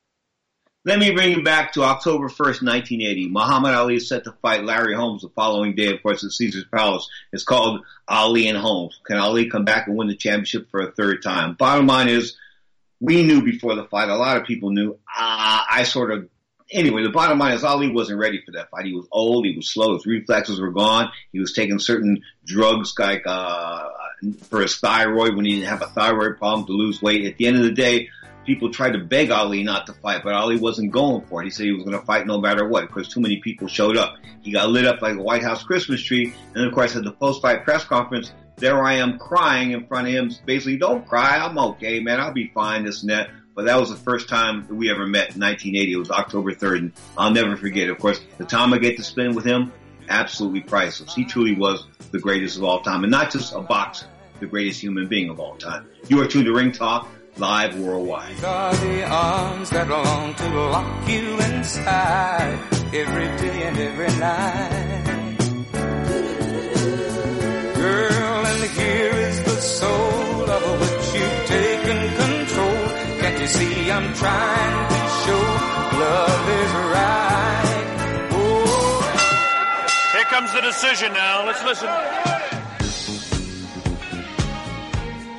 Let me bring you back to October 1st, 1980. Muhammad Ali is set to fight Larry Holmes the following day, of course, at Caesar's Palace. It's called Ali and Holmes. Can Ali come back and win the championship for a third time? Bottom line is, we knew before the fight, a lot of people knew. Uh, I sort of, anyway, the bottom line is Ali wasn't ready for that fight. He was old, he was slow, his reflexes were gone, he was taking certain drugs like, uh, for his thyroid when he didn't have a thyroid problem to lose weight. At the end of the day, people tried to beg Ali not to fight, but Ali wasn't going for it. He said he was going to fight no matter what because too many people showed up. He got lit up like a White House Christmas tree. And of course, at the post-fight press conference, there I am crying in front of him. Basically, don't cry. I'm okay, man. I'll be fine. This and that. But that was the first time that we ever met in 1980. It was October 3rd, and I'll never forget. Of course, the time I get to spend with him, absolutely priceless. He truly was the greatest of all time, and not just a boxer, the greatest human being of all time. You are tuned to Ring Talk live worldwide. These are the arms that long to lock you inside every day and every night. Girl, and here is the soul of which you've taken control. Can't you see I'm trying to show love is right? Oh. Here comes the decision now. Let's listen.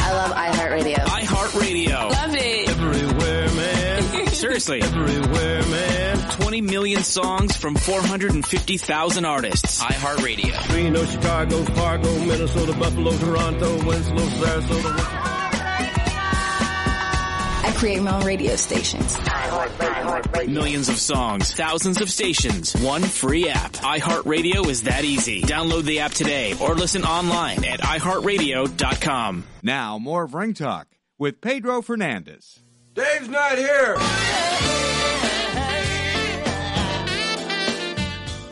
I love iHeartRadio. iHeartRadio. Love it. Everywhere, man. Seriously. Everywhere, man. 20 million songs from 450,000 artists. iHeartRadio. Reno, Chicago, Fargo, Minnesota, Buffalo, Toronto, Winslow, Sarasota. I create my own radio stations. Millions of songs, thousands of stations, one free app. iHeartRadio is that easy. Download the app today or listen online at iHeartRadio.com. Now, more of Ring Talk with Pedro Fernandez. Dave's not here.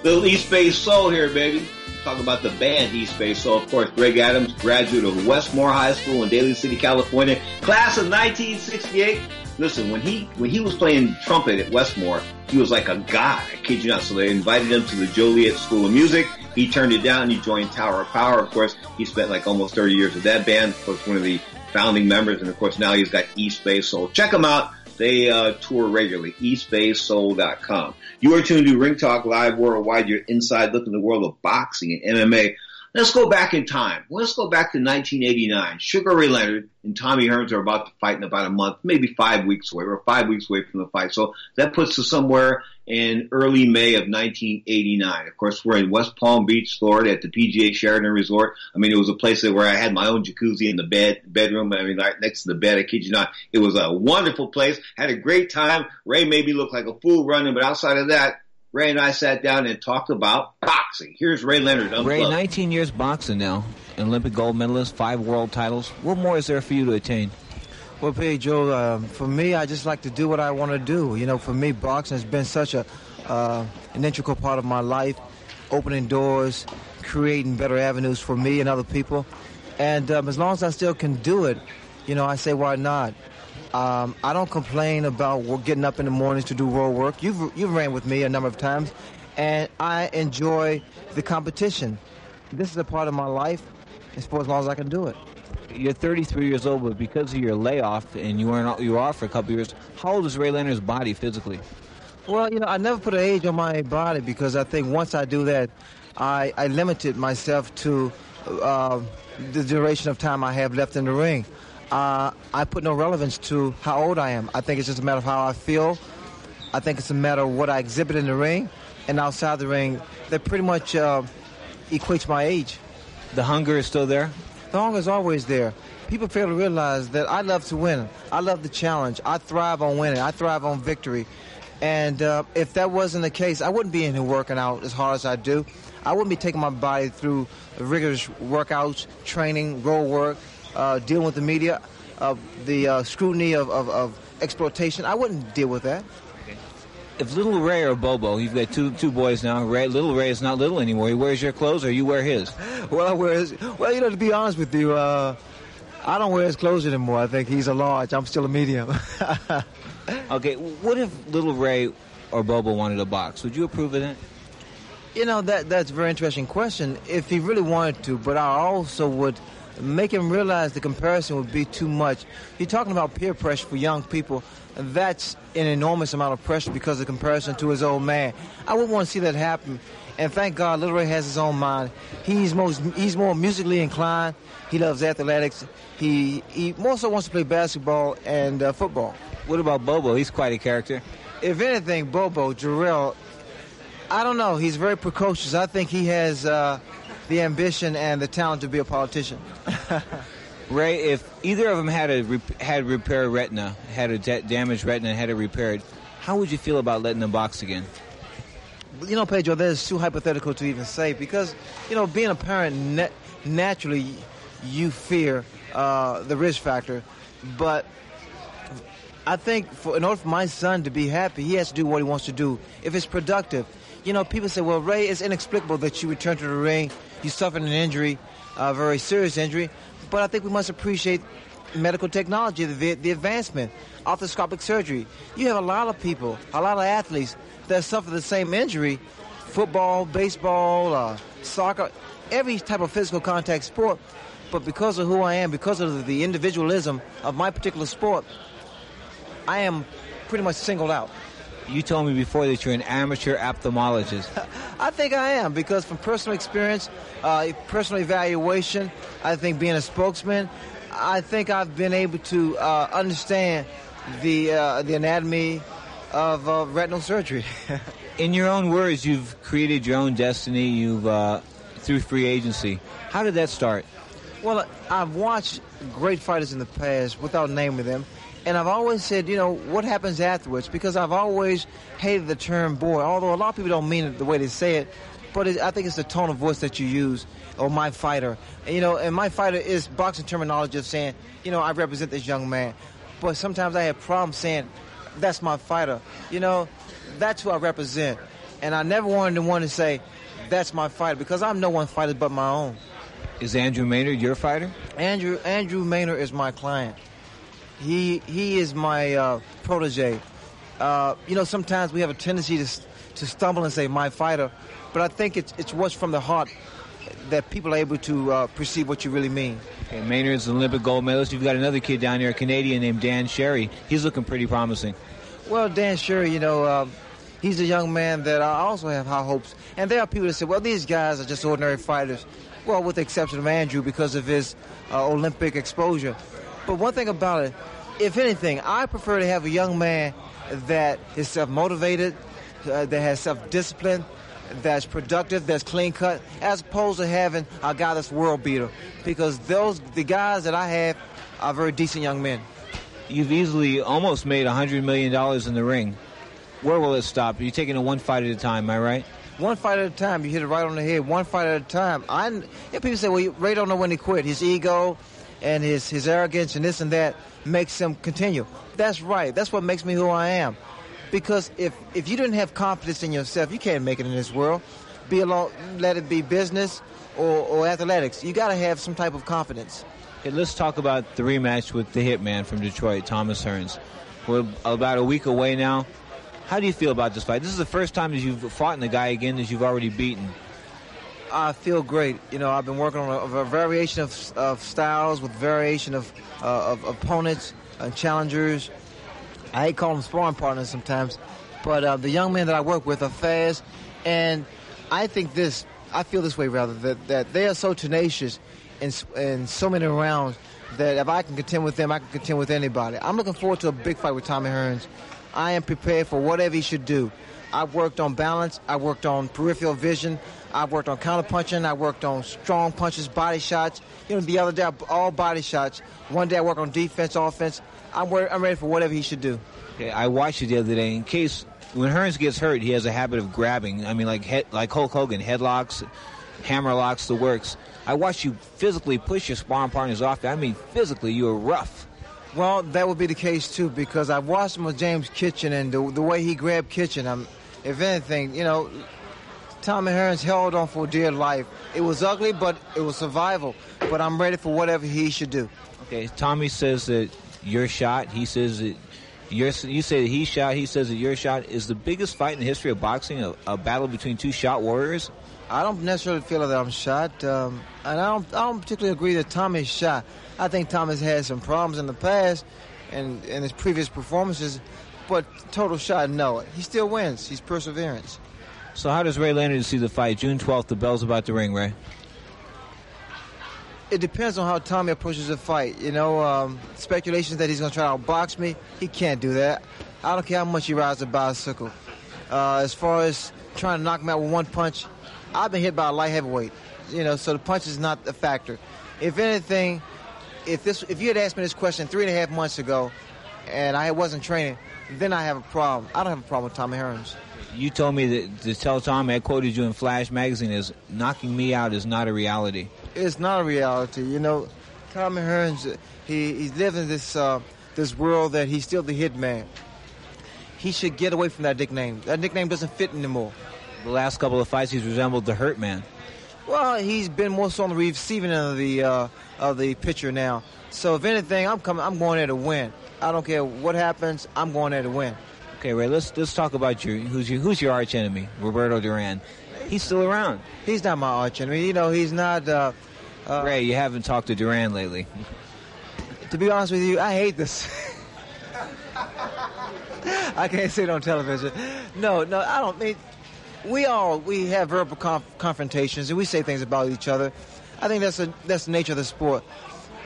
Little East Bay Soul here, baby. Talk about the band East Bay Soul. Of course, Greg Adams, graduate of Westmoor High School in Daly City, California, class of 1968. Listen, when he when he was playing trumpet at Westmoor, he was like a god. I kid you not. So they invited him to the Juilliard School of Music. He turned it down. He joined Tower of Power. Of course, he spent like almost 30 years with that band. Of course, one of the founding members, and of course now he's got East Bay Soul. Check them out. They uh, tour regularly. EastBaySoul.com. You are tuned to Ring Talk Live Worldwide. Your inside look in the world of boxing and MMA. Let's go back in time. Let's go back to 1989. Sugar Ray Leonard and Tommy Hearns are about to fight in about a month, maybe five weeks away. We're five weeks away from the fight. So that puts us somewhere in early May of 1989. Of course, we're in West Palm Beach, Florida at the PGA Sheraton Resort. I mean, it was a place where I had my own jacuzzi in the bed, bedroom. I mean, right next to the bed. I kid you not. It was a wonderful place. Had a great time. Ray made me look like a fool running, but outside of that, Ray and I sat down and talked about boxing. Here's Ray Leonard. Unplugged. Ray, 19 years boxing now. An Olympic gold medalist, five world titles. What more is there for you to attain? Well, Pedro, uh, for me, I just like to do what I want to do. You know, for me, boxing has been such a uh, an integral part of my life, opening doors, creating better avenues for me and other people. And um, as long as I still can do it, you know, I say why not. Um, I don't complain about getting up in the mornings to do road work. You've you've ran with me a number of times, and I enjoy the competition. This is a part of my life, and for as long as I can do it. You're 33 years old, but because of your layoff and you weren't you were off for a couple years, how old is Ray Leonard's body physically? Well, you know, I never put an age on my body because I think once I do that, I, I limited myself to uh, the duration of time I have left in the ring. Uh, I put no relevance to how old I am. I think it's just a matter of how I feel. I think it's a matter of what I exhibit in the ring and outside the ring. That pretty much uh, equates my age. The hunger is still there? The hunger is always there. People fail to realize that I love to win. I love the challenge. I thrive on winning. I thrive on victory. And uh, if that wasn't the case, I wouldn't be in here working out as hard as I do. I wouldn't be taking my body through rigorous workouts, training, road work, uh, dealing with the media, uh, the uh, scrutiny of, of, of, exploitation. I wouldn't deal with that. If Little Ray or Bobo, you've got two two boys now. Ray, little Ray is not little anymore. He wears your clothes, or you wear his. Well, I wear his. Well, you know, to be honest with you, uh, I don't wear his clothes anymore. I think he's a large. I'm still a medium. okay, what if Little Ray or Bobo wanted a box? Would you approve of that? You know that that's a very interesting question. If he really wanted to, but I also would make him realize the comparison would be too much. You're talking about peer pressure for young people. That's an enormous amount of pressure because of comparison to his old man. I wouldn't want to see that happen. And thank God, Little Ray has his own mind. He's most he's more musically inclined. He loves athletics. He he more so wants to play basketball and uh, football. What about Bobo? He's quite a character. If anything, Bobo Jarrell I don't know. He's very precocious. I think he has uh, the ambition and the talent to be a politician. Ray, if either of them had a had repaired retina, had a da- damaged retina, had it repaired, how would you feel about letting them box again? You know, Pedro, that is too hypothetical to even say because, you know, being a parent, na- naturally you fear uh, the risk factor. But I think for, in order for my son to be happy, he has to do what he wants to do. If it's productive, you know, people say, well, Ray, it's inexplicable that you returned to the ring. You suffered an injury, a very serious injury. But I think we must appreciate medical technology, the, the advancement, arthroscopic surgery. You have a lot of people, a lot of athletes that suffer the same injury, football, baseball, uh, soccer, every type of physical contact sport. But because of who I am, because of the individualism of my particular sport, I am pretty much singled out. You told me before that you're an amateur ophthalmologist. I think I am because from personal experience, uh, personal evaluation, I think being a spokesman, I think I've been able to uh, understand the uh, the anatomy of uh, retinal surgery. In your own words, you've created your own destiny. You've uh, through free agency. How did that start? Well, I've watched great fighters in the past without naming them, and I've always said, you know, what happens afterwards? Because I've always hated the term boy, although a lot of people don't mean it the way they say it. But it, I think it's the tone of voice that you use, or my fighter. And, you know, and my fighter is boxing terminology of saying, you know, I represent this young man. But sometimes I have problems saying, that's my fighter. You know, that's who I represent. And I never wanted to want to say, that's my fighter, because I'm no one fighter but my own. Is Andrew Maynard your fighter? Andrew Andrew Maynard is my client. He he is my uh, protege. Uh, you know, sometimes we have a tendency to to stumble and say my fighter, but I think it's it's what's from the heart that people are able to uh, perceive what you really mean. Okay, Maynard's an Olympic gold medalist. You've got another kid down here, a Canadian named Dan Sherry. He's looking pretty promising. Well, Dan Sherry, you know, uh, he's a young man that I also have high hopes. And there are people that say, well, these guys are just ordinary fighters. Well, with the exception of Andrew because of his uh, Olympic exposure. But one thing about it, if anything, I prefer to have a young man that is self-motivated, uh, that has self-discipline, that's productive, that's clean cut, as opposed to having a guy that's world beater. Because those the guys that I have are very decent young men. You've easily almost made $100 million in the ring. Where will it stop? You're taking it one fight at a time, am I right? One fight at a time. You hit it right on the head. One fight at a time. I, yeah, people say, well, Ray don't know when to quit. His ego and his, his arrogance and this and that makes him continue. That's right. That's what makes me who I am. Because if, if you didn't have confidence in yourself, you can't make it in this world. Be alone, let it be business or, or athletics. You got to have some type of confidence. Okay, let's talk about the rematch with the Hitman from Detroit, Thomas Hearns. We're about a week away now. How do you feel about this fight? This is the first time that you've fought in the guy again that you've already beaten. I feel great. You know, I've been working on a, a variation of, of, styles with variation of, uh, of opponents and challengers. I hate calling them sparring partners sometimes, but uh, the young men that I work with are fast, and I think this, I feel this way rather, that, that they are so tenacious in, in so many rounds that if I can contend with them, I can contend with anybody. I'm looking forward to a big fight with Tommy Hearns. I am prepared for whatever he should do. I worked on balance. I worked on peripheral vision. I worked on counter punching. I worked on strong punches, body shots. You know, the other day, all body shots. One day I worked on defense, offense. I'm, I'm ready for whatever he should do. Okay, I watched it the other day. In case when Hearns gets hurt, he has a habit of grabbing. I mean, like head, like Hulk Hogan, headlocks, hammer locks, the works. I watched you physically push your sparring partners off. I mean, physically, you were rough. Well, that would be the case too because I watched him with James Kinchen and the, the way he grabbed Kinchen. I'm, if anything, you know, Tommy Hearns held on for dear life. It was ugly, but it was survival. But I'm ready for whatever he should do. Okay, Tommy says that your shot. He says that your. You say that he shot. He says that your shot is the biggest fight in the history of boxing. A, a battle between two shot warriors. I don't necessarily feel that I'm shot, um, and I don't. I don't particularly agree that Tommy's shot. I think Tommy's had some problems in the past and in his previous performances, but total shot, no. He still wins. He's perseverance. So how does Ray Leonard see the fight? June 12th, the bell's about to ring, Ray. It depends on how Tommy approaches the fight. You know, um, speculations that he's going to try to outbox me, he can't do that. I don't care how much he rides a bicycle. Uh, as far as trying to knock me out with one punch. I've been hit by a light heavyweight, you know, so the punch is not a factor. If anything, if this, if you had asked me this question three and a half months ago, and I wasn't training, then I have a problem. I don't have a problem with Tommy Hearns. You told me that to tell Tom I quoted you in Flash magazine is knocking me out is not a reality. It's not a reality, you know. Tommy Hearns, he he's living in this uh, this world that he's still the hit man. He should get away from that nickname. That nickname doesn't fit anymore. The last couple of fights, he's resembled the Hurt Man. Well, he's been more so on the receiving end of the uh, of the picture now. So if anything, I'm coming. I'm going there to win. I don't care what happens. I'm going there to win. Okay, Ray. Let's let's talk about your who's your who's your arch enemy, Roberto Duran. He's still around. He's not my arch enemy. You know, he's not. Uh, uh, Ray, you haven't talked to Duran lately. To be honest with you, I hate this. I can't say it on television. No, no, I don't mean. We all we have verbal conf- confrontations and we say things about each other. I think that's a, that's the nature of the sport.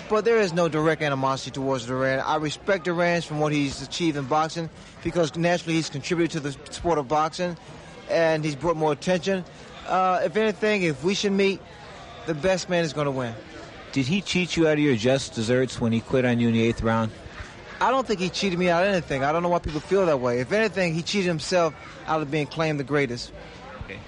But there is no direct animosity towards Duran. I respect Duran from what he's achieved in boxing because naturally he's contributed to the sport of boxing and he's brought more attention. Uh, if anything, if we should meet, the best man is going to win. Did he cheat you out of your just desserts when he quit on you in the eighth round? I don't think he cheated me out of anything. I don't know why people feel that way. If anything, he cheated himself out of being claimed the greatest. Okay.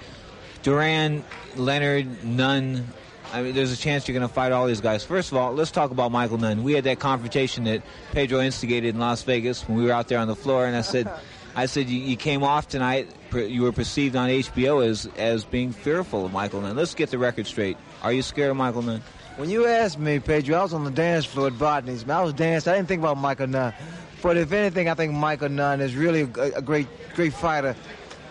Duran, Leonard, Nunn. I mean, there's a chance you're going to fight all these guys. First of all, let's talk about Michael Nunn. We had that confrontation that Pedro instigated in Las Vegas when we were out there on the floor, and I said, I said you, you came off tonight. You were perceived on HBO as as being fearful of Michael Nunn. Let's get the record straight. Are you scared of Michael Nunn? When you asked me, Pedro, I was on the dance floor at Botany's. I was dancing. I didn't think about Michael Nunn. But if anything, I think Michael Nunn is really a, a great, great fighter,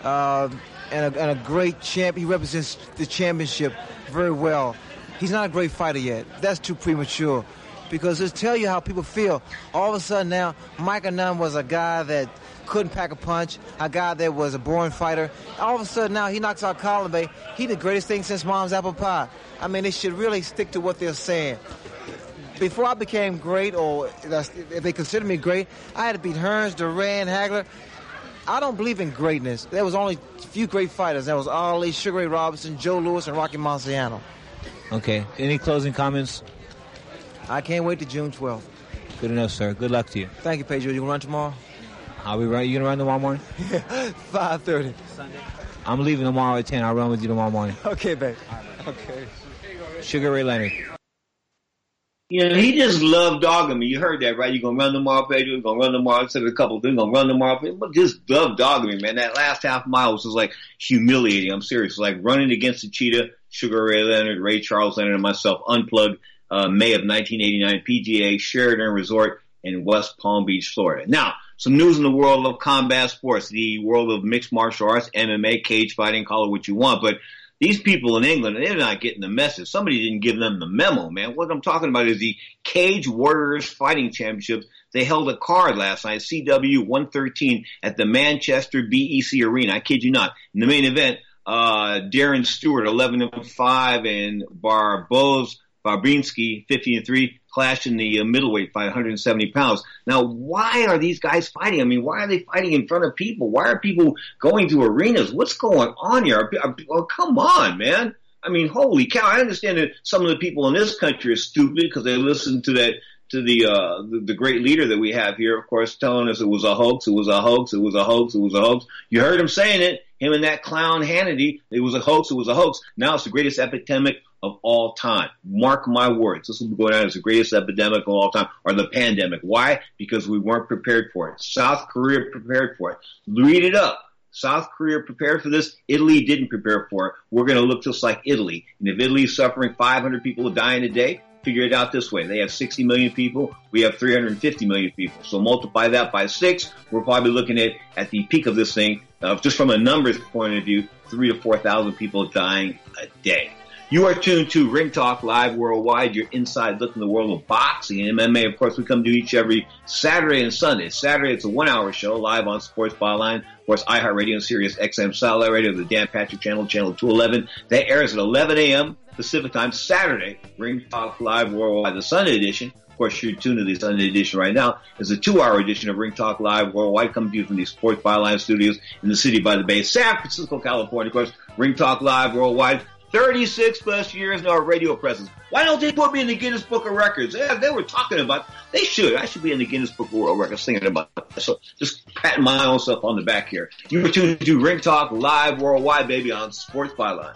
uh, and, a, and a great champ. He represents the championship very well. He's not a great fighter yet. That's too premature, because it's tell you how people feel. All of a sudden now, Michael Nunn was a guy that couldn't pack a punch, a guy that was a boring fighter. All of a sudden now he knocks out Kalambay. He the greatest thing since mom's apple pie. I mean, they should really stick to what they're saying. Before I became great, or if they consider me great, I had to beat Hearns, Duran, Hagler. I don't believe in greatness. There was only a few great fighters. There was Ali, Sugar Ray Robinson, Joe Louis, and Rocky Marciano. Okay. Any closing comments? I can't wait to June 12th. Good enough, sir. Good luck to you. Thank you, Pedro. You gonna run tomorrow? I'll be right. You gonna run tomorrow morning? Yeah, Five thirty. Sunday. I'm leaving tomorrow at ten. I'll run with you tomorrow morning. Okay, babe. Okay. Sugar Ray Leonard. You know, he just loved dogging me. You heard that, right? You're gonna run tomorrow, Pedro. You're gonna run tomorrow. I said a couple things. Gonna run tomorrow, Pedro. But just love dogging me, man. That last half mile was just like humiliating. I'm serious. Like running against the cheetah. Sugar Ray Leonard, Ray Charles Leonard, and myself unplugged. Uh, May of 1989, PGA Sheraton Resort in West Palm Beach, Florida. Now, some news in the world of combat sports, the world of mixed martial arts, MMA, cage fighting, call it what you want, but these people in England, they're not getting the message. Somebody didn't give them the memo, man. What I'm talking about is the Cage Warriors Fighting Championships. They held a card last night, CW 113 at the Manchester BEC Arena. I kid you not. In the main event, uh, Darren Stewart, 11 and 5, and Barboz Babinski, 50 and 3, clashed in the uh, middleweight fight, 170 pounds. Now, why are these guys fighting? I mean, why are they fighting in front of people? Why are people going to arenas? What's going on here? Oh, come on, man. I mean, holy cow. I understand that some of the people in this country are stupid because they listen to that to the, uh, the the great leader that we have here, of course, telling us it was a hoax, it was a hoax, it was a hoax, it was a hoax. You heard him saying it, him and that clown Hannity, it was a hoax, it was a hoax. Now it's the greatest epidemic of all time. Mark my words, this will be going on as the greatest epidemic of all time, or the pandemic. Why? Because we weren't prepared for it. South Korea prepared for it. Read it up. South Korea prepared for this. Italy didn't prepare for it. We're going to look just like Italy. And if Italy is suffering 500 people dying a day, figure it out this way. They have 60 million people. We have 350 million people. So multiply that by six. We're probably looking at, at the peak of this thing, uh, just from a numbers point of view, three to 4,000 people dying a day. You are tuned to Ring Talk Live Worldwide, your inside look in the world of boxing and MMA. Of course, we come to each every Saturday and Sunday. Saturday, it's a one hour show live on Sports Byline. Of course, iHeartRadio and Sirius XM Satellite Radio, the Dan Patrick Channel, Channel 211. That airs at 11 a.m. Pacific Time, Saturday. Ring Talk Live Worldwide, the Sunday edition. Of course, you're tuned to the Sunday edition right now. It's a two-hour edition of Ring Talk Live Worldwide, coming to you from the Sports Byline Studios in the city by the Bay, San Francisco, California. Of course, Ring Talk Live Worldwide 36 plus years in our radio presence. Why don't they put me in the Guinness Book of Records? Yeah, they were talking about, they should. I should be in the Guinness Book of World Records thinking about it. So just patting my own stuff on the back here. You were tuned to Ring Talk Live Worldwide, baby, on Sports Byline.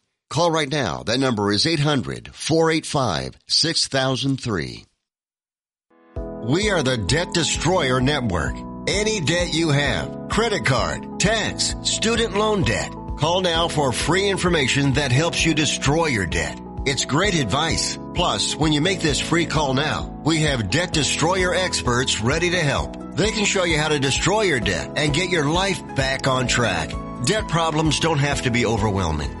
800 485 6003. 800 485 6003. Call right now. That number is 800 485 6003. We are the Debt Destroyer Network. Any debt you have, credit card, tax, student loan debt, call now for free information that helps you destroy your debt. It's great advice. Plus, when you make this free call now, we have debt destroyer experts ready to help. They can show you how to destroy your debt and get your life back on track. Debt problems don't have to be overwhelming.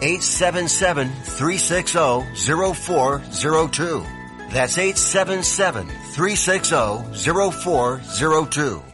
877-360-0402. That's 877-360-0402.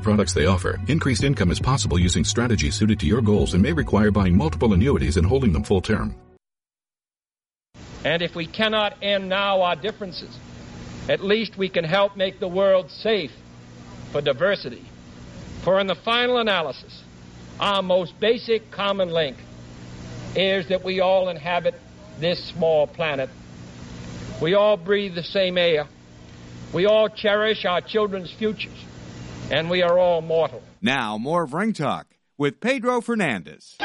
products they offer. Increased income is possible using strategies suited to your goals and may require buying multiple annuities and holding them full term. And if we cannot end now our differences, at least we can help make the world safe for diversity. For in the final analysis, our most basic common link is that we all inhabit this small planet. We all breathe the same air. We all cherish our children's futures. And we are all mortal. Now, more of Ring Talk with Pedro Fernandez.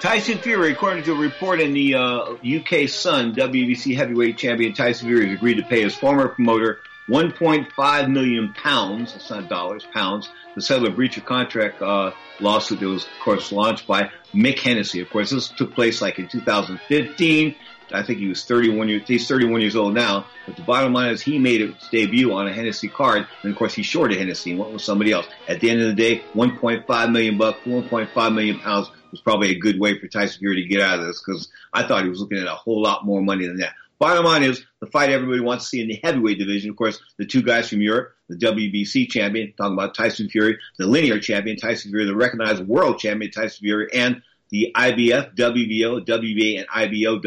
Tyson Fury, according to a report in the uh, UK Sun, WBC heavyweight champion Tyson Fury has agreed to pay his former promoter 1.5 million pounds, that's not dollars, pounds, to settle a breach of contract uh, lawsuit that was, of course, launched by Mick Hennessy. Of course, this took place like in 2015. I think he was 31 years, he's 31 years old now, but the bottom line is he made his debut on a Hennessy card, and of course he shorted Hennessy and went with somebody else. At the end of the day, 1.5 million bucks, 1.5 million pounds was probably a good way for Tyson Fury to get out of this because I thought he was looking at a whole lot more money than that. Bottom line is the fight everybody wants to see in the heavyweight division. Of course, the two guys from Europe, the WBC champion, talking about Tyson Fury, the linear champion, Tyson Fury, the recognized world champion, Tyson Fury, and the IBF, WBO, WBA, and IBO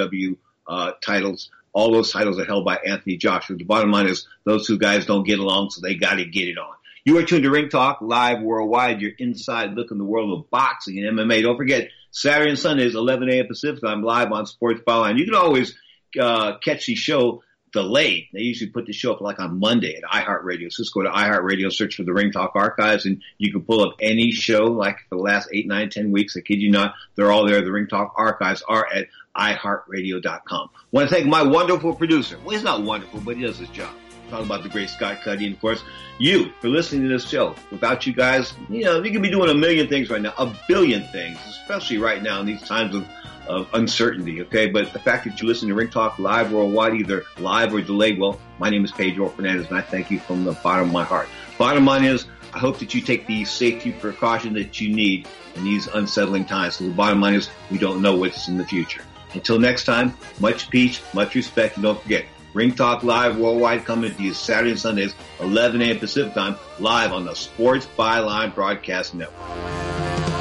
uh, titles. All those titles are held by Anthony Joshua. The bottom line is those two guys don't get along, so they got to get it on. You are tuned to Ring Talk live worldwide. Your inside look in the world of boxing and MMA. Don't forget Saturday and Sundays, 11 a.m. Pacific time, live on Sports Byline. You can always uh, catch the show delayed. They usually put the show up like on Monday at iHeartRadio. So just go to iHeartRadio, search for the Ring Talk archives, and you can pull up any show like for the last eight, nine, ten weeks. I kid you not, they're all there. The Ring Talk archives are at iHeartRadio.com. Want to thank my wonderful producer. Well, he's not wonderful, but he does his job. Talk about the great Scott Cuddy, and of course, you for listening to this show. Without you guys, you know, you could be doing a million things right now, a billion things, especially right now in these times of of uncertainty, okay? But the fact that you listen to Ring Talk live worldwide, either live or delayed, well, my name is Pedro Fernandez, and I thank you from the bottom of my heart. Bottom line is, I hope that you take the safety precaution that you need in these unsettling times. So the bottom line is, we don't know what's in the future. Until next time, much peace, much respect, and don't forget, Ring Talk Live Worldwide coming to you Saturday and Sundays, 11 a.m. Pacific time, live on the Sports Byline Broadcast Network.